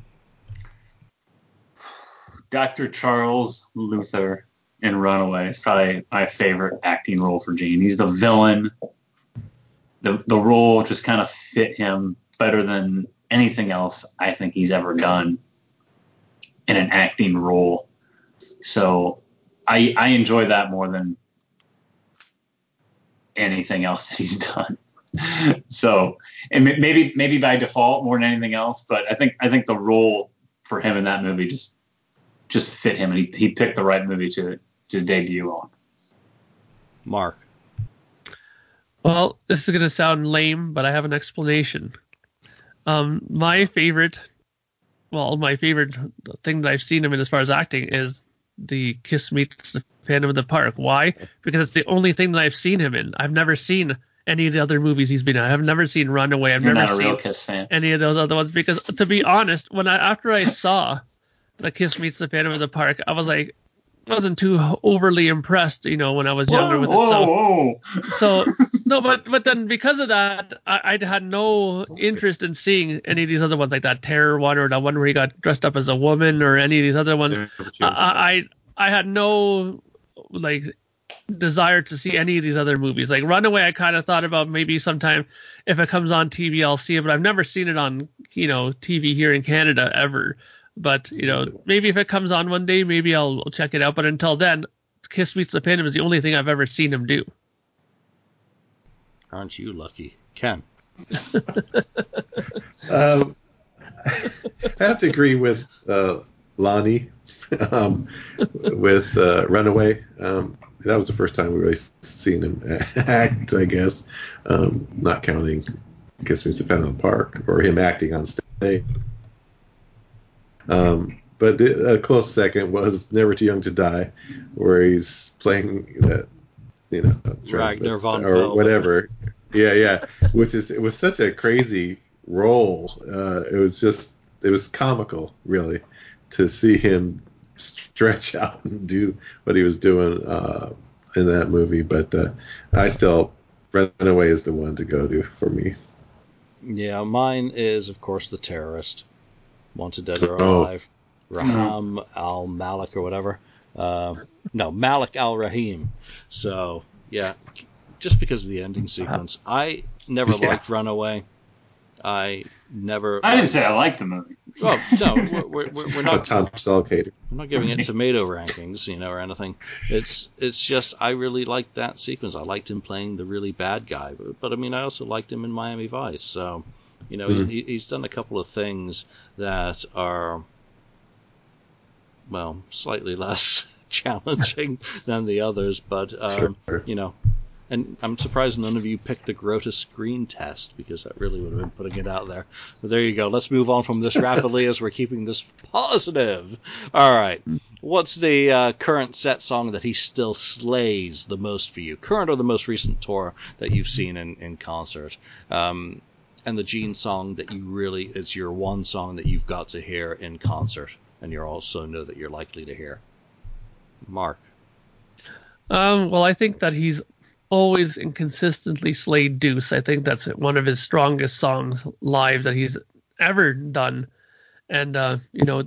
Dr. Charles Luther in Runaway is probably my favorite acting role for Gene. He's the villain. The the role just kind of fit him better than anything else I think he's ever done in an acting role. So I I enjoy that more than anything else that he's done. so and maybe maybe by default more than anything else, but I think I think the role for him in that movie just just fit him, and he, he picked the right movie to to debut on. Mark. Well, this is going to sound lame, but I have an explanation. Um, my favorite, well, my favorite thing that I've seen him in as far as acting is the Kiss Meets the Phantom of the Park. Why? Because it's the only thing that I've seen him in. I've never seen any of the other movies he's been in. I've never seen Runaway. I've You're never seen real Kiss fan. any of those other ones because, to be honest, when I after I saw the Kiss Meets the Phantom of the Park, I was like, wasn't too overly impressed, you know, when I was younger Whoa, with it. So whoa, whoa. so no, but but then because of that, I, I had no interest in seeing any of these other ones like that terror one or that one where he got dressed up as a woman or any of these other ones. I I, I had no like desire to see any of these other movies. Like Runaway, I kind of thought about maybe sometime if it comes on TV, I'll see it, but I've never seen it on you know TV here in Canada ever. But you know, maybe if it comes on one day, maybe I'll check it out. But until then, Kiss Meets the Phantom is the only thing I've ever seen him do. Aren't you lucky? Ken. Um, I have to agree with uh, Lonnie um, with uh, Runaway. Um, that was the first time we really seen him act, I guess, um, not counting Kiss Me Phantom of the Park or him acting on stage. Um, but the, a close second was Never Too Young to Die, where he's playing that, you know, Ragnar von or Pelt. whatever. Yeah, yeah. Which is it was such a crazy role. Uh, it was just it was comical, really, to see him stretch out and do what he was doing uh, in that movie. But uh, I still Runaway is the one to go to for me. Yeah, mine is of course the terrorist, wanted dead or Oh. alive, Raham Al Malik or whatever. Uh, no, Malik Al Rahim. So yeah, just because of the ending sequence, I never Yeah. liked Runaway. I never. I didn't say I liked the movie. Well, no, we're, we're, we're, we're not. Tom Selleck. I'm not giving it tomato rankings, you know, or anything. It's it's just I really liked that sequence. I liked him playing the really bad guy, but, but I mean, I also liked him in Miami Vice. So, you know, Mhm. he, he's done a couple of things that are, well, slightly less challenging than the others, but um, Sure. you know. And I'm surprised none of you picked the Grota screen test because that really would have been putting it out there. But there you go. Let's move on from this rapidly as we're keeping this positive. All right. What's the uh, current set song that he still slays the most for you? Current or the most recent tour that you've seen in, in concert? Um, and the Gene song that you really, it's your one song that you've got to hear in concert and you also know that you're likely to hear. Mark. Um, well, I think that he's always and consistently slayed Deuce. I think that's one of his strongest songs live that he's ever done. And uh, you know,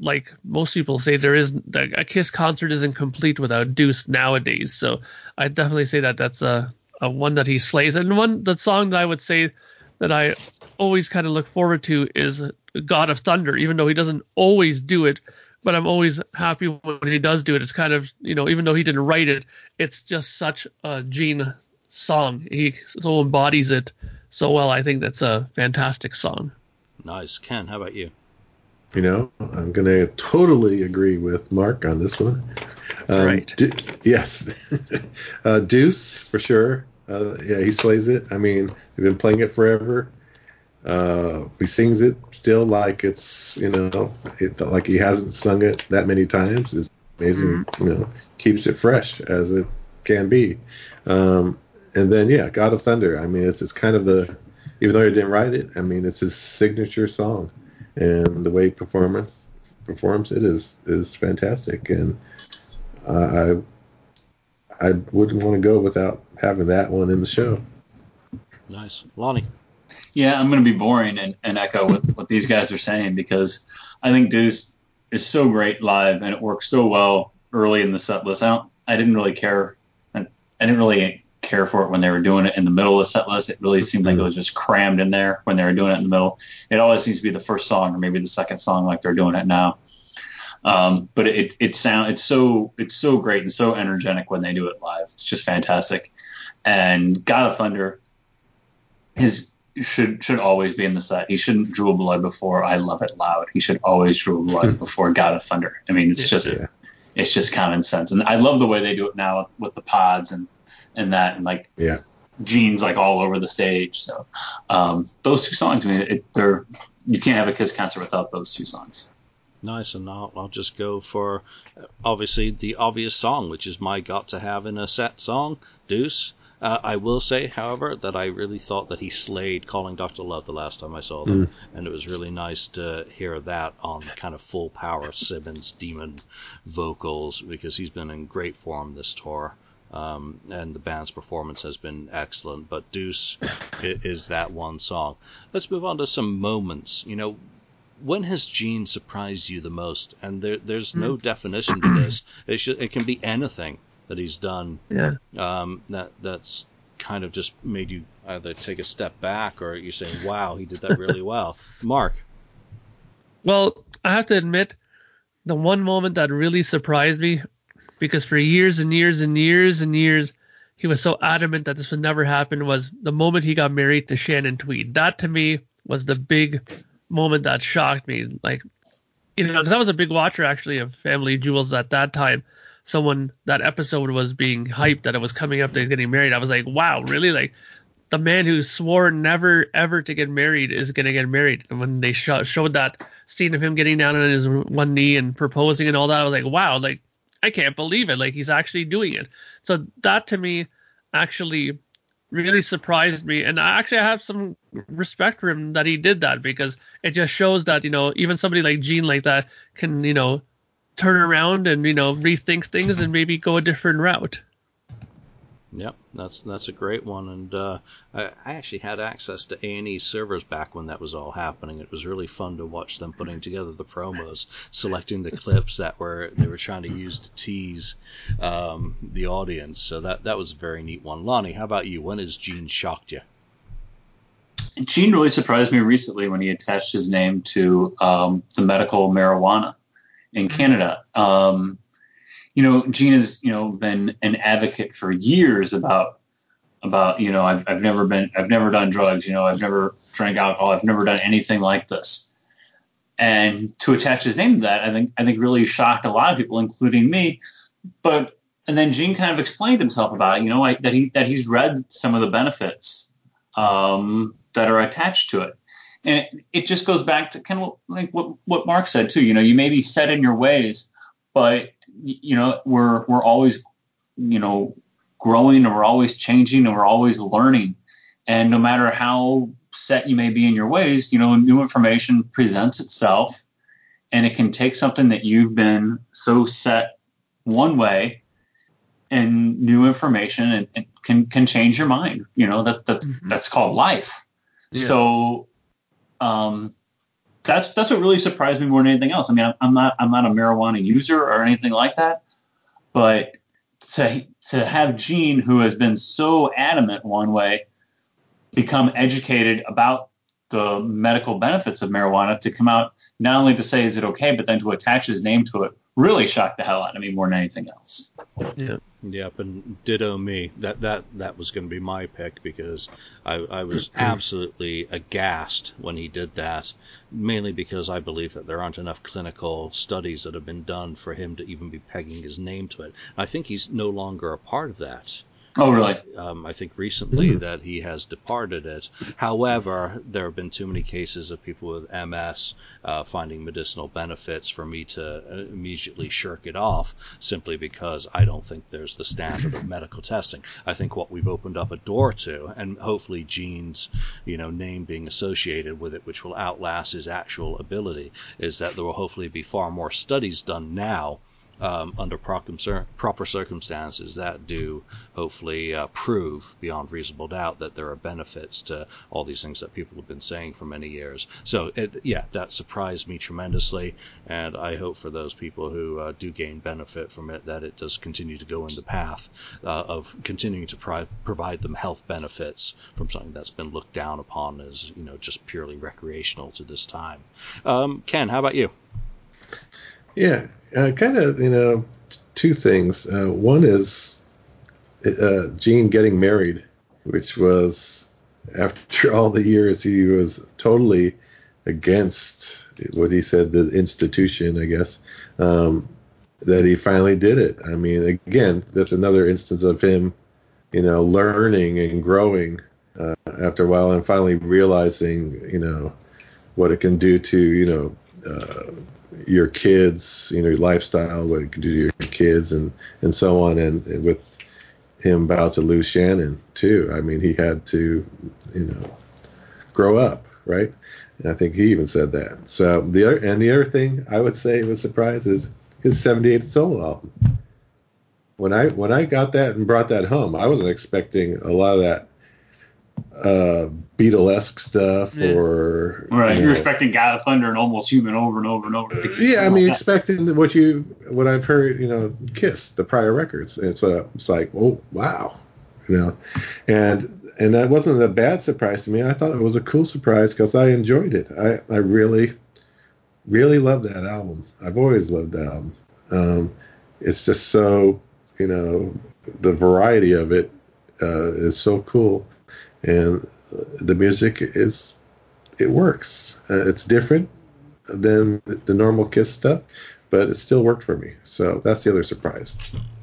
like most people say, there is a Kiss concert isn't complete without Deuce nowadays. So I definitely say that that's a, a one that he slays. And one the song that I would say that I always kind of look forward to is God of Thunder, even though he doesn't always do it. But I'm always happy when he does do it. It's kind of, you know, even though he didn't write it, it's just such a Gene song. He so embodies it so well. I think that's a fantastic song. Nice. Ken, how about you? You know, I'm going to totally agree with Mark on this one. Um, Right. Du- yes. uh, Deuce, for sure. Uh, yeah, he slays it. I mean, they've been playing it forever. Uh, he sings it still like it's, you know, it, like he hasn't sung it that many times. It's amazing, you know, keeps it fresh as it can be. Um, and then, yeah, God of Thunder. I mean, it's, it's kind of the, even though he didn't write it, I mean, it's his signature song and the way he performance performs it is is fantastic and I I wouldn't want to go without having that one in the show. Nice. Lonnie. Yeah, I'm going to be boring and, and echo what, what these guys are saying because I think Deuce is so great live and it works so well early in the set list. I, don't, I didn't really care. I, I didn't really care for it when they were doing it in the middle of the set list. It really seemed like it was just crammed in there when they were doing it in the middle. It always seems to be the first song or maybe the second song like they're doing it now. Um, but it it sound it's so it's so great and so energetic when they do it live. It's just fantastic. And God of Thunder his should should always be in the set. He shouldn't drool blood before I love it loud. He should always drool blood before God of Thunder. I mean, it's just Yeah. it's just common sense. And I love the way they do it now with the pods and and that and like Yeah. Gene's like all over the stage. So um, those two songs, I mean, it, they're you can't have a Kiss concert without those two songs. Nice, and I'll, I'll just go for uh, obviously the obvious song, which is my got to have in a set song, Deuce. Uh, I will say, however, that I really thought that he slayed Calling Dr. Love the last time I saw them, and it was really nice to hear that on kind of full power Simmons demon vocals because he's been in great form this tour. Um, and the band's performance has been excellent, but Deuce is that one song. Let's move on to some moments. You know, when has Gene surprised you the most? And there, there's no definition to this. It should, it can be anything that he's done Yeah. um, that that's kind of just made you either take a step back or you say, "Wow, he did that really well." Mark, Well, I have to admit, the one moment that really surprised me, because for years and years and years and years, he was so adamant that this would never happen, was the moment he got married to Shannon Tweed. That to me was the big moment that shocked me. Like, you know, because I was a big watcher actually of Family Jewels at that time. So when that episode was being hyped that it was coming up that he's getting married, I was like, wow, really? Like, the man who swore never ever to get married is going to get married. And when they sh- showed that scene of him getting down on his one knee and proposing and all that, I was like, wow, like I can't believe it. Like he's actually doing it. So that to me actually really surprised me. And I actually have some respect for him that he did that because it just shows that, you know, even somebody like Gene like that can, you know, turn around and, you know, rethink things and maybe go a different route. Yep, that's that's a great one, and uh, I, I actually had access to A and E servers back when that was all happening. It was really fun to watch them putting together the promos, selecting the clips that were they were trying to use to tease um, the audience. So that that was a very neat one. Lonnie, how about you? When has Gene shocked you? Gene really surprised me recently when he attached his name to um, the medical marijuana in Mm-hmm. Canada. Um, you know, Gene has you know been an advocate for years about about you know I've I've never been I've never done drugs. You know, I've never drank alcohol. I've never done anything like this. And to attach his name to that, I think I think really shocked a lot of people, including me. But and then Gene kind of explained himself about it. You know, like, that he that he's read some of the benefits um, that are attached to it. And it, it just goes back to kind of like what, what Mark said too. You know, you may be set in your ways, but you know, we're we're always, you know, growing and we're always changing and we're always learning. And no matter how set you may be in your ways, you know, new information presents itself and it can take something that you've been so set one way and new information and, and can can change your mind. You know, that that's Mhm. that's called life. Yeah. So um, that's that's what really surprised me more than anything else. I mean, I'm, I'm not I'm not a marijuana user or anything like that, but to to have Gene, who has been so adamant one way, become educated about the medical benefits of marijuana, to come out not only to say is it okay, but then to attach his name to it, really shocked the hell out of me more than anything else. Yeah. Yep, and ditto me. That that that was going to be my pick because I, I was absolutely aghast when he did that. Mainly because I believe that there aren't enough clinical studies that have been done for him to even be pegging his name to it. I think he's no longer a part of that. Oh, really? Um, I think recently Mhm. that he has departed it. However, there have been too many cases of people with MS uh, finding medicinal benefits for me to uh, immediately shirk it off simply because I don't think there's the standard of medical testing. I think what we've opened up a door to, and hopefully Gene's you know name being associated with it, which will outlast his actual ability, is that there will hopefully be far more studies done now um, under proper, circumstances that do hopefully uh, prove beyond reasonable doubt that there are benefits to all these things that people have been saying for many years. So, it, yeah, that surprised me tremendously, and I hope for those people who uh, do gain benefit from it that it does continue to go in the path uh, of continuing to pri- provide them health benefits from something that's been looked down upon as you know just purely recreational to this time. Um, Ken, how about you? Yeah, uh, kind of, you know, t- two things. Uh, one is uh, Gene getting married, which was after all the years he was totally against what he said the institution, I guess. Um, that he finally did it. I mean, again, that's another instance of him, you know, learning and growing uh, after a while, and finally realizing, you know, what it can do to, you know. Uh, your kids, you know, your lifestyle, what it can do to your kids, and and so on. And, and with him about to lose Shannon too, I mean, he had to, you know, grow up, right? And I think he even said that. So the other and the other thing I would say was surprise is his 78 solo album. When I when I got that and brought that home, I wasn't expecting a lot of that uh Beatlesque stuff Yeah. or Right. you You're know, expecting God of Thunder and Almost Human over and over and over. yeah, I mean, expecting what you what I've heard, you know, Kiss the prior records. It's uh, it's like, oh wow, you know, and and that wasn't a bad surprise to me. I thought it was a cool surprise because I enjoyed it. I I really really love that album. I've always loved that album. Um, it's just so you know the variety of it uh, is so cool, and the music is it works. Uh, it's different than the normal Kiss stuff, but it still worked for me. So that's the other surprise.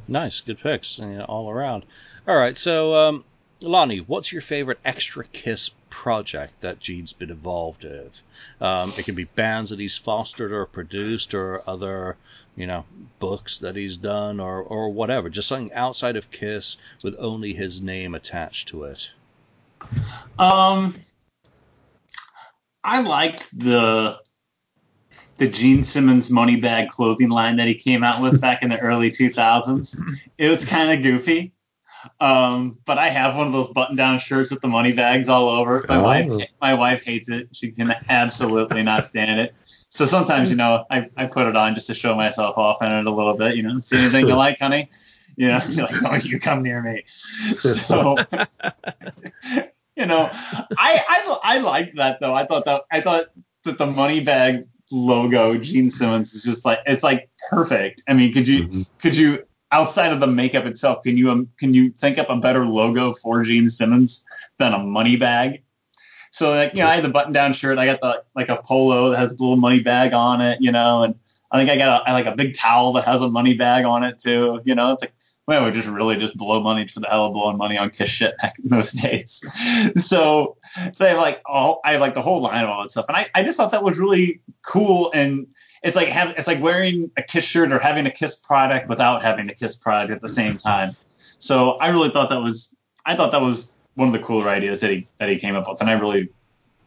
Nice, good picks you know, all around. All right, so um, Lonnie, what's your favorite extra Kiss project that Gene's been involved with? Um, it can be bands that he's fostered or produced, or other, you know, books that he's done, or or whatever. Just something outside of Kiss with only his name attached to it. Um, I liked the the Gene Simmons money bag clothing line that he came out with back in the early 2000s. It was kind of goofy. Um, but I have one of those button-down shirts with the money bags all over. My Oh. wife, my wife hates it. She can absolutely not stand it. So sometimes, you know, I, I put it on just to show myself off in it a little bit. You know, see anything you like, honey? You know, you're like, don't you come near me. So, you know, I I I liked that though. I thought that I thought that the money bag logo, Gene Simmons, is just like it's like perfect. I mean, could you mm-hmm. could you outside of the makeup itself, can you um, can you think up a better logo for Gene Simmons than a money bag? So like you know, I had the button down shirt. I got the like a polo that has a little money bag on it, you know, and I think I got a, like a big towel that has a money bag on it too. You know, it's like well, we just really just blow money for the hell of blowing money on Kiss shit those days. so, so I like all I like the whole line of all that stuff, and I, I just thought that was really cool. And it's like have, it's like wearing a Kiss shirt or having a Kiss product without having a Kiss product at the same time. So I really thought that was I thought that was one of the cooler ideas that he that he came up with, and I really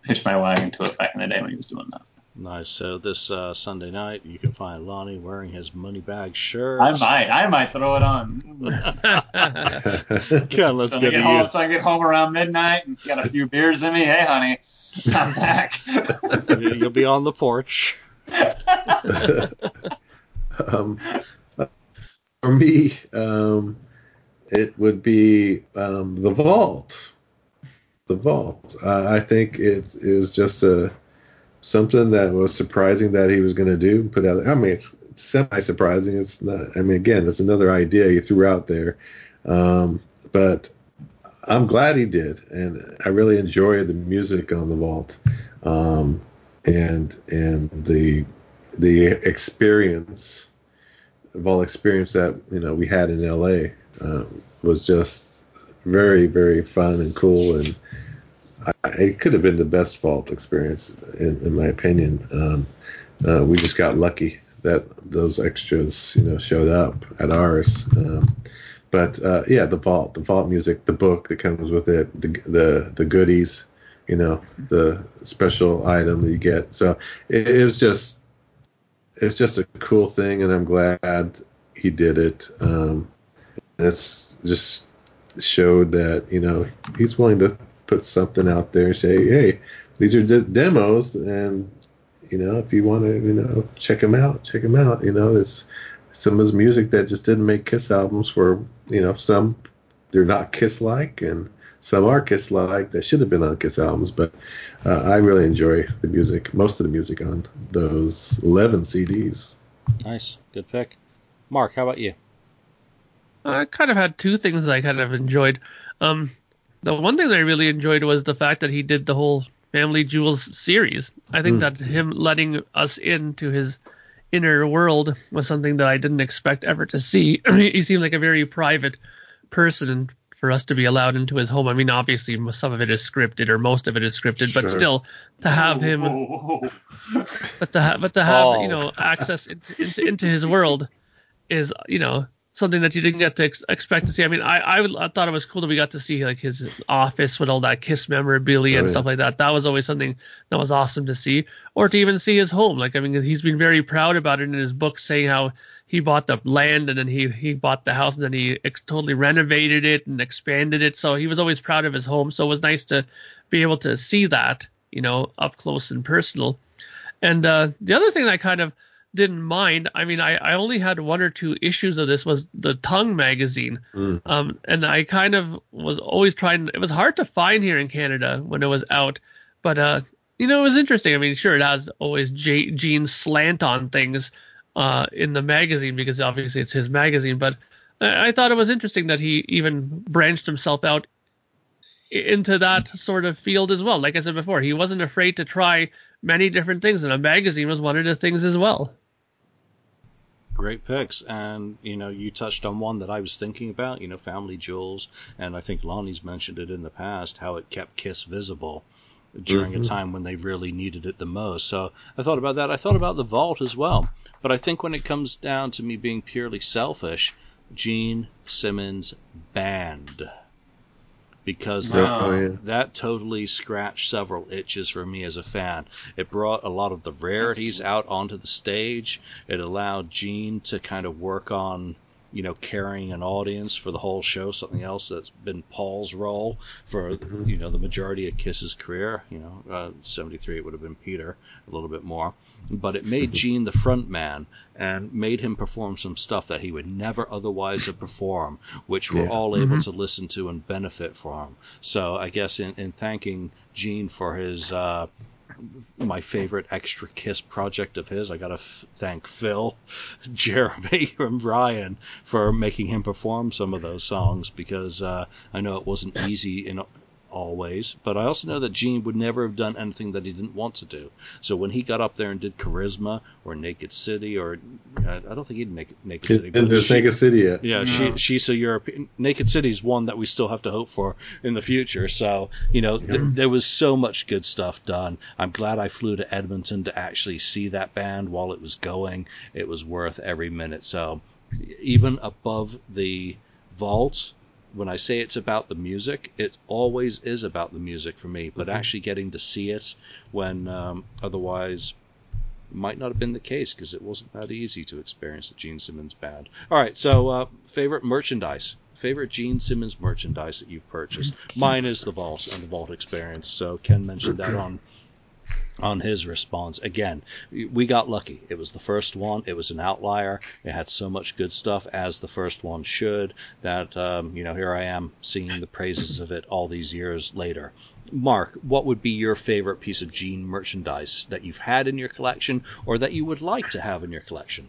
hitched my wagon to it back in the day when he was doing that. Nice. So this uh, Sunday night, you can find Lonnie wearing his money bag shirt. I might. I might throw it on. On, let's so get, home, So I get home around midnight and got a few beers in me. Hey, honey, I'm back. You'll be on the porch. um, for me, um, it would be um, the vault. The vault. Uh, I think it, was just a something that was surprising that he was going to do. Put out. I mean, it's, semi surprising. It's not. I mean, again, it's another idea he threw out there. Um, but I'm glad he did, and I really enjoy the music on the vault, um, and and the the experience, all experience that you know we had in L.A. Uh, was just very very fun and cool and I, it could have been the best vault experience in, in my opinion. Um, uh, we just got lucky that those extras, you know, showed up at ours. Um, but uh, yeah, the vault, the vault music, the book that comes with it, the the, the goodies, you know, the special item that you get. So it, it was just it's just a cool thing, and I'm glad he did it. Um, it's just showed that you know he's willing to put something out there and say, hey, these are d- demos, and you know, if you want to, you know, check them out, check them out. You know, it's some of his music that just didn't make Kiss albums for, you know, some they're not Kiss like, and some are Kiss like that should have been on Kiss albums. But uh, I really enjoy the music, most of the music on those 11 CDs. Nice, good pick. Mark, how about you? I kind of had two things I kind of enjoyed. Um, the one thing that I really enjoyed was the fact that he did the whole Family Jewels series. I think mm. that him letting us into his inner world was something that I didn't expect ever to see. he seemed like a very private person, for us to be allowed into his home, I mean, obviously some of it is scripted or most of it is scripted, sure. but still to have him, but to have, but to have oh. you know access into, into into his world is you know something that you didn't get to ex- expect to see. I mean, I I, would, I, thought it was cool that we got to see like his office with all that Kiss memorabilia oh, and yeah. stuff like that. That was always something that was awesome to see, or to even see his home. Like I mean, he's been very proud about it in his book, saying how he bought the land and then he he bought the house and then he ex- totally renovated it and expanded it. So he was always proud of his home. So it was nice to be able to see that, you know, up close and personal. And uh, the other thing that I kind of didn't mind. I mean, I, I only had one or two issues of this was the Tongue magazine, mm. um, and I kind of was always trying. It was hard to find here in Canada when it was out, but uh, you know, it was interesting. I mean, sure, it has always J- Gene's slant on things uh, in the magazine because obviously it's his magazine, but I, I thought it was interesting that he even branched himself out into that sort of field as well. Like I said before, he wasn't afraid to try many different things, and a magazine was one of the things as well. Great picks, and you know you touched on one that I was thinking about. You know, Family Jewels, and I think Lonnie's mentioned it in the past how it kept Kiss visible during mm-hmm. a time when they really needed it the most. So I thought about that. I thought about the Vault as well. But I think when it comes down to me being purely selfish, Gene Simmons Band because that, oh, yeah. that totally scratched several itches for me as a fan. It brought a lot of the rarities out onto the stage. It allowed Gene to kind of work on you know, carrying an audience for the whole show. Something else that's been Paul's role for you know the majority of Kiss's career. You know, uh, '73 it would have been Peter a little bit more, but it made Gene the front man and made him perform some stuff that he would never otherwise have performed, which we're Yeah. all able to listen to and benefit from. So I guess in, in thanking Gene for his uh, my favorite extra Kiss project of his. I gotta f- thank Phil, Jeremy, and Brian for making him perform some of those songs because uh, I know it wasn't easy in always, but I also know that Gene would never have done anything that he didn't want to do. So when he got up there and did Charisma or Naked City or I I don't think he'd make Naked City. And but there's she- Naked City yet. yeah, she, she's a European. Naked City's one that we still have to hope for in the future. So, you know, th- there was so much good stuff done. I'm glad I flew to Edmonton to actually see that band while it was going. It was worth every minute. So, even above the vault, when I say it's about the music, it always is about the music for me. But actually getting to see it when um, otherwise might not have been the case because it wasn't that easy to experience the Gene Simmons band. All right, so uh, favorite merchandise, favorite Gene Simmons merchandise that you've purchased. Mine is the Vault and the Vault Experience. So Ken mentioned that on on his response. Again, we got lucky. It was the first one. It was an outlier. It had so much good stuff as the first one should that um, you know here I am singing the praises of it all these years later. Mark, what would be your favorite piece of Gene merchandise that you've had in your collection or that you would like to have in your collection?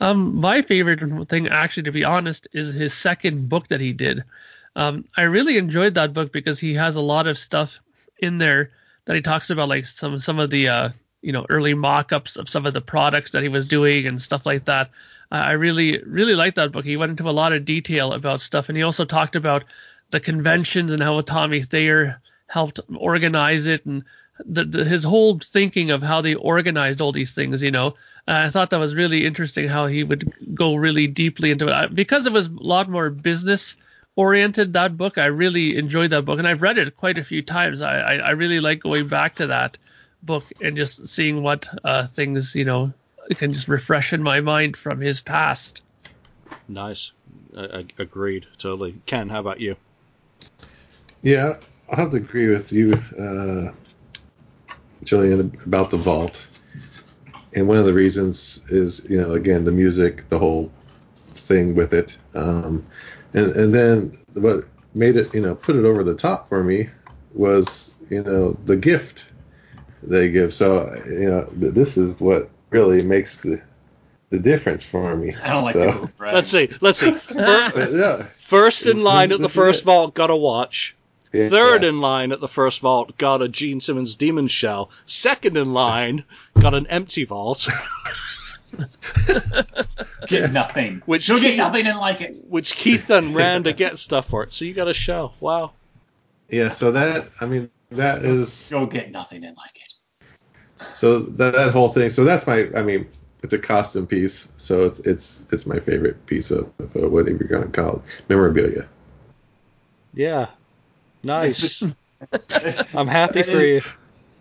Um, my favorite thing, actually, to be honest, is his second book that he did. Um, I really enjoyed that book because he has a lot of stuff in there that he talks about, like some some of the uh, you know early mock-ups of some of the products that he was doing and stuff like that. Uh, I really really liked that book. He went into a lot of detail about stuff, and he also talked about the conventions and how Tommy Thayer helped organize it and the, the, his whole thinking of how they organized all these things, you know. Uh, I thought that was really interesting how he would go really deeply into it. Uh, Because it was a lot more business oriented, that book, I really enjoyed that book. And I've read it quite a few times. I, I, I really like going back to that book and just seeing what uh, things, you know, can just refresh in my mind from his past. Nice. I, I agreed totally. Ken, how about you? Yeah, I'll have to agree with you, uh, Julian, about the vault. And one of the reasons is, you know, again, the music, the whole thing with it. Um, and, and then what made it, you know, put it over the top for me was, you know, the gift they give. So, you know, this is what really makes the, the difference for me. I don't like so, people. Let's see. Let's see. Fir- But, yeah. First in line at the first vault, got a watch. Yeah. Third in line at the first vault, got a Gene Simmons Demon Shell. Second in line, got an empty vault, Get nothing. Which You'll get nothing and like it. which Keith then ran to get stuff for it. So you got a show. Wow. Yeah, so that, I mean, that is You'll get nothing and like it. So that, that whole thing. So that's my. I mean, it's a costume piece. So it's it's it's my favorite piece of, of uh, whatever you're gonna call it, memorabilia. Yeah. Nice. I'm happy for you.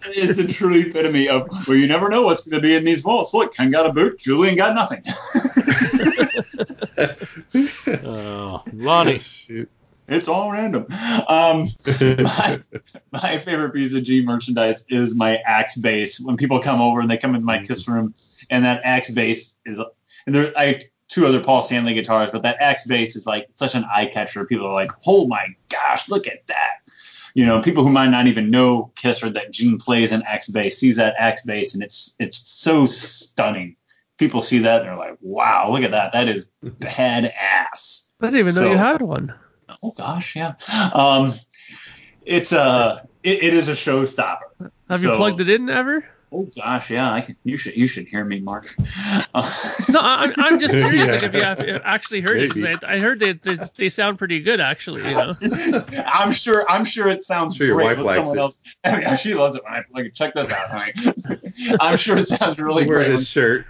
That is the true epitome of well, you never know what's going to be in these vaults. Look, Ken got a boot, Julian got nothing. Oh, Lonnie. Shoot. it's all random. Um, my, my favorite piece of G merchandise is my axe bass. When people come over and they come into my kiss room, and that axe bass is, and there I two other Paul Stanley guitars, but that axe bass is like such an eye catcher. People are like, oh my gosh, look at that. You know, people who might not even know Kiss or that Gene plays an axe bass sees that axe bass and it's it's so stunning. People see that and they're like, wow, look at that. That is badass. I didn't even know you had one. Oh gosh, yeah. Um, it's a it, it is a showstopper. Have you plugged it in ever? Oh gosh, yeah. I can. You should you should hear me, Mark. Uh, No, I'm, I'm just curious Yeah. like, if you have if actually heard it. 'cause Maybe. I, I heard they, they they sound pretty good actually. You know. I'm sure. I'm sure it sounds Sure your great wife with likes someone it. else. I mean, she loves it when I plug it. Check this out, honey. I'm sure it sounds really Wear great. his shirt.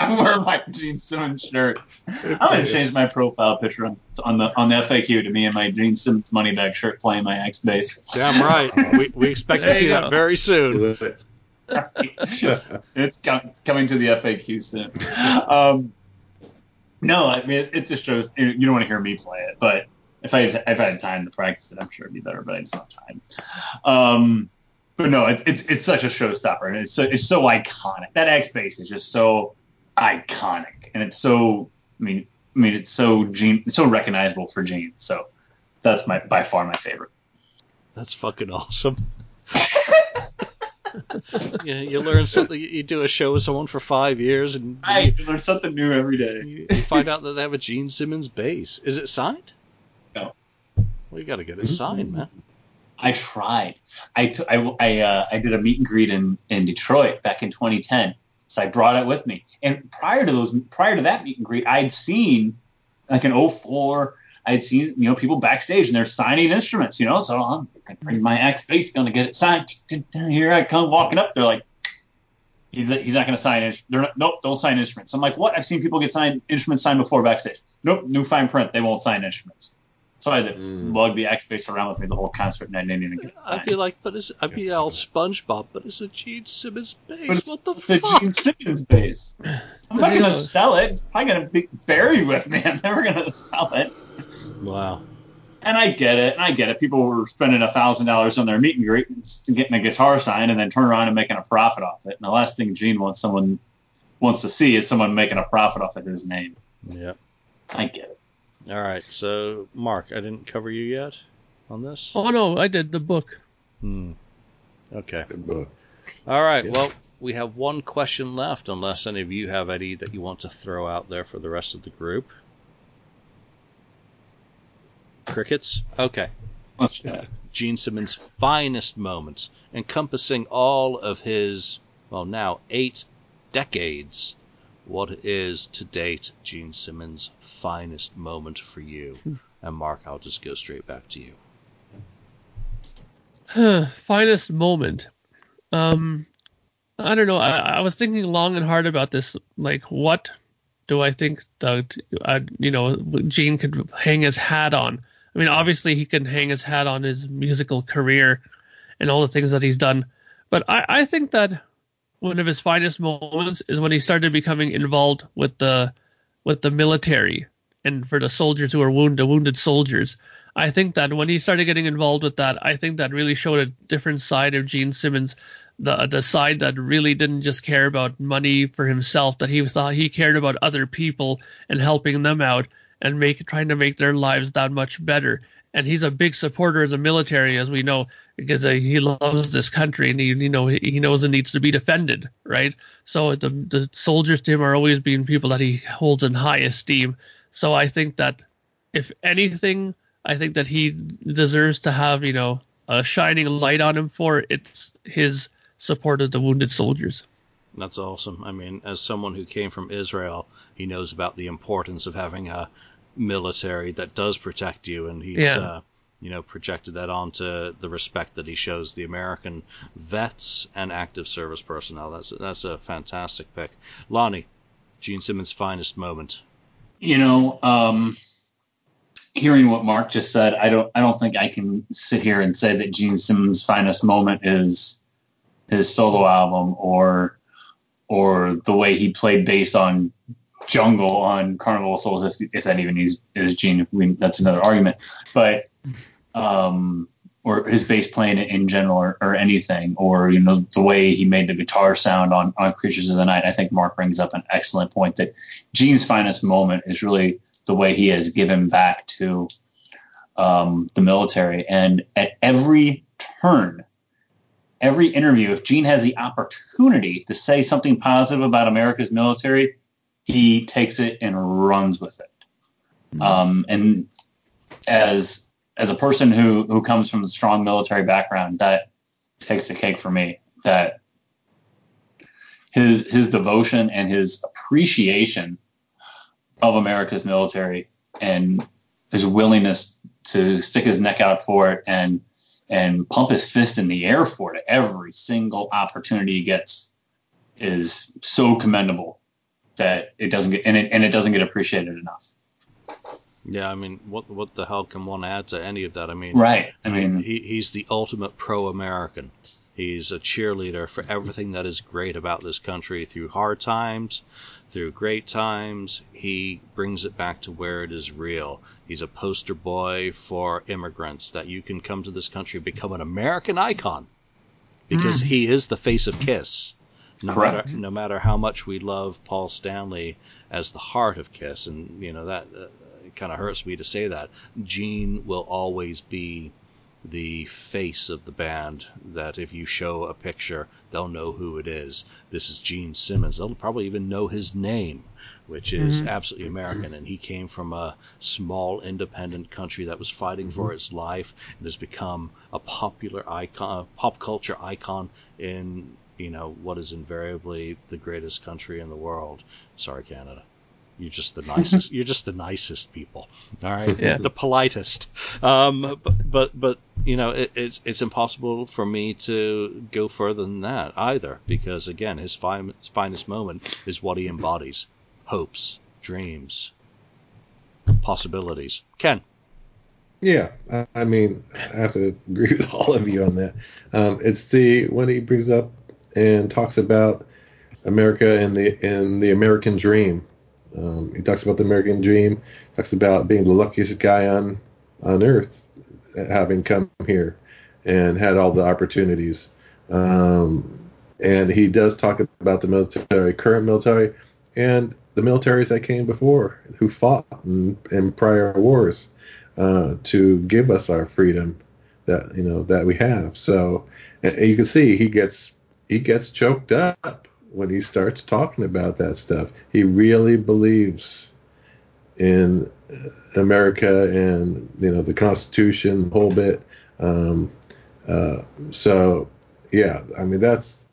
I'm wearing my Gene Simmons shirt. I'm gonna change my profile picture on, on the on the FAQ to me and my Gene Simmons money bag shirt playing my axe bass. Damn right. We, we expect to see you that very soon. it's com- coming to the FAQ soon. Um, No, I mean it, it just shows you don't want to hear me play it, but if I if I had time to practice it, I'm sure it'd be better. But I just don't have time. Um, but no, it's it's it's such a showstopper, and it's so it's so iconic. That axe bass is just so iconic, and it's so I mean I mean it's so Gene it's so recognizable for Gene. So that's my by far my favorite. That's fucking awesome. you, know, you learn something. You do a show with someone for five years, and you learn something new every day. you, you find out that they have a Gene Simmons bass. Is it signed? No. Well, you got to get it signed, man. I tried. I t- I, I, uh, I did a meet and greet in, in Detroit back in 2010. So I brought it with me. And prior to those, prior to that meet and greet, I'd seen like an 04, I'd seen you know people backstage and they're signing instruments, you know. So I'm gonna bring my axe bass, gonna get it signed. Here I come walking up. They're like, he's, he's not gonna sign it. They're not, nope, don't sign instruments. I'm like, what? I've seen people get signed instruments signed before backstage. Nope, new fine print. They won't sign instruments. So I had to Mm. lug the axe bass around with me the whole concert, and I didn't even get it signed. I'd be like, but it's, I'd be all SpongeBob, but it's a Gene Simmons But bass. it's, What the it's a? Gene Simmons bass. I'm not gonna sell it. It's probably gonna be buried with me. I'm never gonna sell it. Wow. And I get it, and I get it. People were spending a thousand dollars on their meet and greet, and getting a guitar signed, and then turn around and making a profit off it. And the last thing Gene wants someone wants to see is someone making a profit off of his name. Yeah. I get it. All right. So, Mark, I didn't cover you yet on this. Oh no, I did the book. Hmm. Okay. Good book. All right. Yeah. Well, we have one question left, unless any of you have any that you want to throw out there for the rest of the group. Crickets. Okay. Gene Simmons' finest moments, encompassing all of his, well, now eight decades. What is to date Gene Simmons' finest moment for you? And Mark, I'll just go straight back to you. Finest moment. Um, I don't know. I, I was thinking long and hard about this. Like, what do I think that uh, you know Gene could hang his hat on? I mean, obviously he can hang his hat on his musical career and all the things that he's done. But I, I think that one of his finest moments is when he started becoming involved with the with the military and for the soldiers who are wounded wounded soldiers. I think that when he started getting involved with that, I think that really showed a different side of Gene Simmons, the the side that really didn't just care about money for himself, that he thought he cared about other people and helping them out and make trying to make their lives that much better. And he's a big supporter of the military, as we know, because uh, he loves this country and he you know he knows it needs to be defended, right? So the the soldiers to him are always being people that he holds in high esteem. So I think that if anything, I think that he deserves to have, you know, a shining light on him for it's his support of the wounded soldiers. That's awesome. I mean, as someone who came from Israel, he knows about the importance of having a military that does protect you, and he's, Yeah. uh, you know, projected that onto the respect that he shows the American vets and active service personnel. That's that's a fantastic pick, Lonnie. Gene Simmons' finest moment. You know, um, hearing what Mark just said, I don't I don't think I can sit here and say that Gene Simmons' finest moment is his solo album or or the way he played bass on Jungle on Carnival of Souls, if, if that even is, is Gene. We, that's another argument. But um, or his bass playing in general, or, or anything, or you know the way he made the guitar sound on on Creatures of the Night. I think Mark brings up an excellent point that Gene's finest moment is really the way he has given back to um, the military, and at every turn, every interview, if Gene has the opportunity to say something positive about America's military, he takes it and runs with it. Um, and as as a person who who comes from a strong military background, that takes the cake for me. That his his devotion and his appreciation of America's military and his willingness to stick his neck out for it and and pump his fist in the air for it every single opportunity he gets is so commendable that it doesn't get and it and it doesn't get appreciated enough. Yeah, I mean, what what the hell can one add to any of that? I mean, Right. I mean, he, he's the ultimate pro-American. He's a cheerleader for everything that is great about this country through hard times, through great times. He brings it back to where it is real. He's a poster boy for immigrants that you can come to this country become an American icon because mm. he is the face of Kiss. No Correct. matter no matter how much we love Paul Stanley as the heart of Kiss, and you know that uh, kind of hurts me to say that, Gene will always be the face of the band that if you show a picture, they'll know who it is. This is Gene Simmons. They'll probably even know his name, which is mm-hmm. absolutely American. And he came from a small independent country that was fighting mm-hmm. for its life and has become a popular icon, pop culture icon in you know what is invariably the greatest country in the world. Sorry, Canada. You're just the nicest. you're just the nicest people. All right, yeah. the politest. Um, but, but but you know it, it's it's impossible for me to go further than that either because again his fine, finest moment is what he embodies: hopes, dreams, possibilities. Ken. Yeah, I mean, I have to agree with all of you on that. Um, it's the when he brings up and talks about America and the and the American dream um, he talks about the American dream, talks about being the luckiest guy on on earth, having come here and had all the opportunities. Um, and he does talk about the military, current military, and the militaries that came before, who fought in, in prior wars uh, to give us our freedom that you know that we have. So you can see he gets he gets choked up when he starts talking about that stuff. He really believes in America and you know the Constitution, the whole bit. Um, uh, so yeah, I mean that's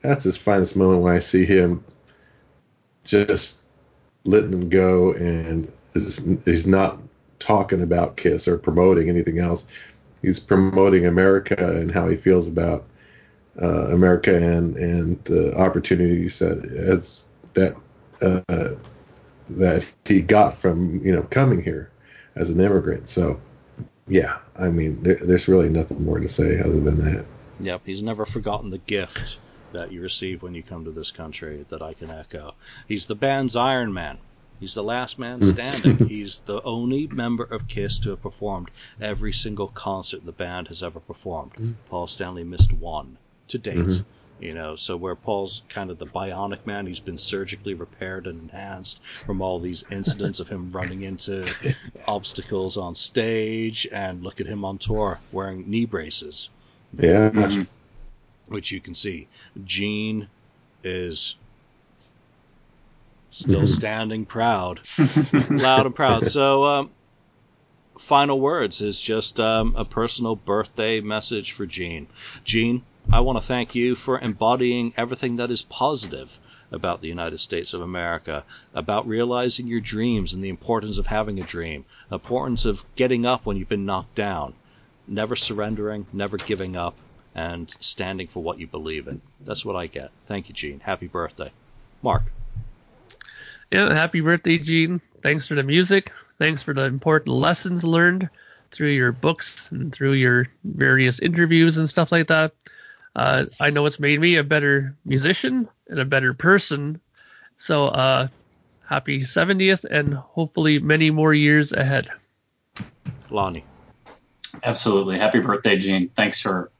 that's his finest moment when I see him just letting them go and he's not talking about Kiss or promoting anything else. He's promoting America and how he feels about uh, America and and the opportunities that as that uh, that he got from you know coming here as an immigrant. So yeah, I mean there, there's really nothing more to say other than that. Yep, he's never forgotten the gift that you receive when you come to this country that I can echo. He's the band's Iron Man. He's the last man hmm. standing. He's the only member of Kiss to have performed every single concert the band has ever performed. Mm. Paul Stanley missed one to date. Mm-hmm. You know, so where Paul's kind of the bionic man, he's been surgically repaired and enhanced from all these incidents of him running into obstacles on stage, and look at him on tour wearing knee braces. Yeah. Which, which you can see. Gene is still standing proud, loud and proud. So, um, final words is just um, a personal birthday message for Gene. Gene, I want to thank you for embodying everything that is positive about the United States of America, about realizing your dreams and the importance of having a dream, the importance of getting up when you've been knocked down, never surrendering, never giving up, and standing for what you believe in. That's what I get. Thank you, Gene. Happy birthday. Mark. Yeah, happy birthday, Gene. Thanks for the music. Thanks for the important lessons learned through your books and through your various interviews and stuff like that. Uh, I know it's made me a better musician and a better person. So uh, happy 70th and hopefully many more years ahead. Lonnie. Absolutely. Happy birthday, Gene. Thanks for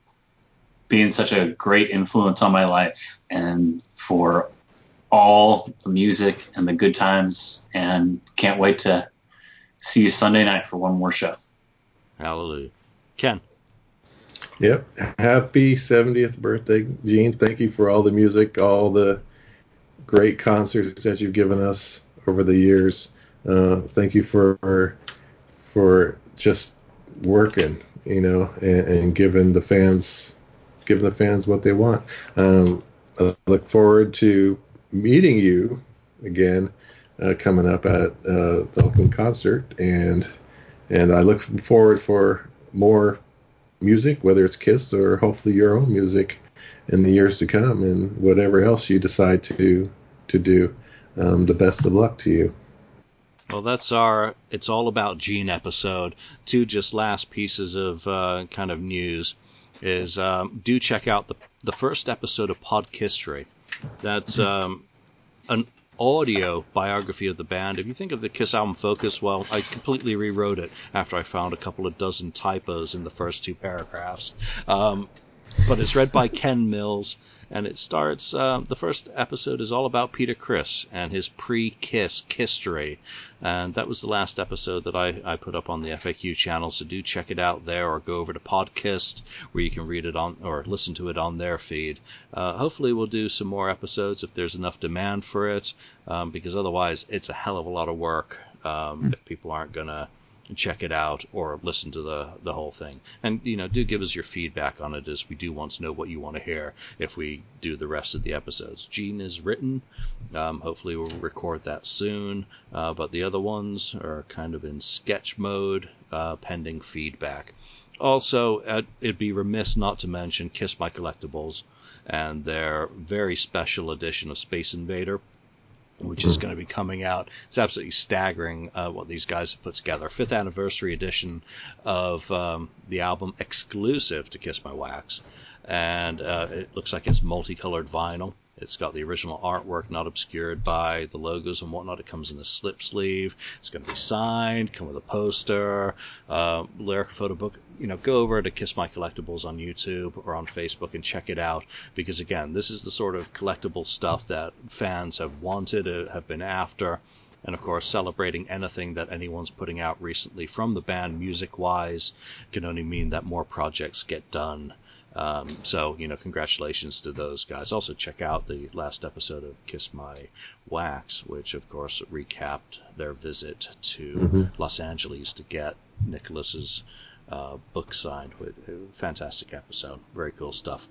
being such a great influence on my life and for all the music and the good times. And can't wait to see you Sunday night for one more show. Hallelujah. Ken. Yep. Happy 70th birthday, Gene. Thank you for all the music, all the great concerts that you've given us over the years. Uh, thank you for for just working, you know, and, and, giving the fans giving the fans what they want. Um, I look forward to meeting you again uh, coming up at uh, the Oakland concert, and and I look forward for more music, whether it's Kiss or hopefully your own music in the years to come, and whatever else you decide to to do. Um, the best of luck to you. Well, that's our It's All About Gene episode. Two just last pieces of uh, kind of news. is um, do check out the the first episode of Pod History. That's um, an audio biography of the band. If you think of the Kiss album Focus, well, I completely rewrote it after I found a couple of dozen typos in the first two paragraphs. Um, but it's read by Ken Mills, and it starts. Uh, the first episode is all about Peter Criss and his pre-Kiss history, and that was the last episode that I, I put up on the FAQ channel. So do check it out there, or go over to Podcast where you can read it on or listen to it on their feed. Uh, hopefully, we'll do some more episodes if there's enough demand for it, um, because otherwise, it's a hell of a lot of work um, if people aren't gonna check it out or listen to the the whole thing. And you know, do give us your feedback on it, as we do want to know what you want to hear if we do the rest of the episodes. Gene is written. Um, hopefully, we'll record that soon. Uh, but the other ones are kind of in sketch mode, uh, pending feedback. Also, uh, it'd be remiss not to mention Kiss My Collectibles and their very special edition of Space Invader which is going to be coming out. It's absolutely staggering uh, what these guys have put together. Fifth anniversary edition of um, the album exclusive to Kiss My Wax, and uh, it looks like it's multicolored vinyl. It's got the original artwork not obscured by the logos and whatnot. It comes in a slip sleeve. It's going to be signed, come with a poster, uh, lyric photo book. You know, go over to Kiss My Collectibles on YouTube or on Facebook and check it out because again, this is the sort of collectible stuff that fans have wanted, uh, have been after and of course celebrating anything that anyone's putting out recently from the band music wise can only mean that more projects get done um, so, you know, congratulations to those guys. Also, check out the last episode of Kiss My Wax, which, of course, recapped their visit to mm-hmm. Los Angeles to get Nicholas's uh, book signed. With fantastic episode, very cool stuff.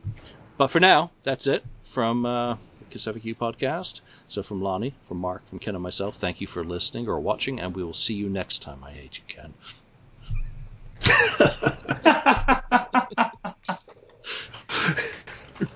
But for now, that's it from uh, the Kiss FAQ podcast. So, from Lonnie, from Mark, from Ken, and myself, thank you for listening or watching, and we will see you next time. I hate you, Ken.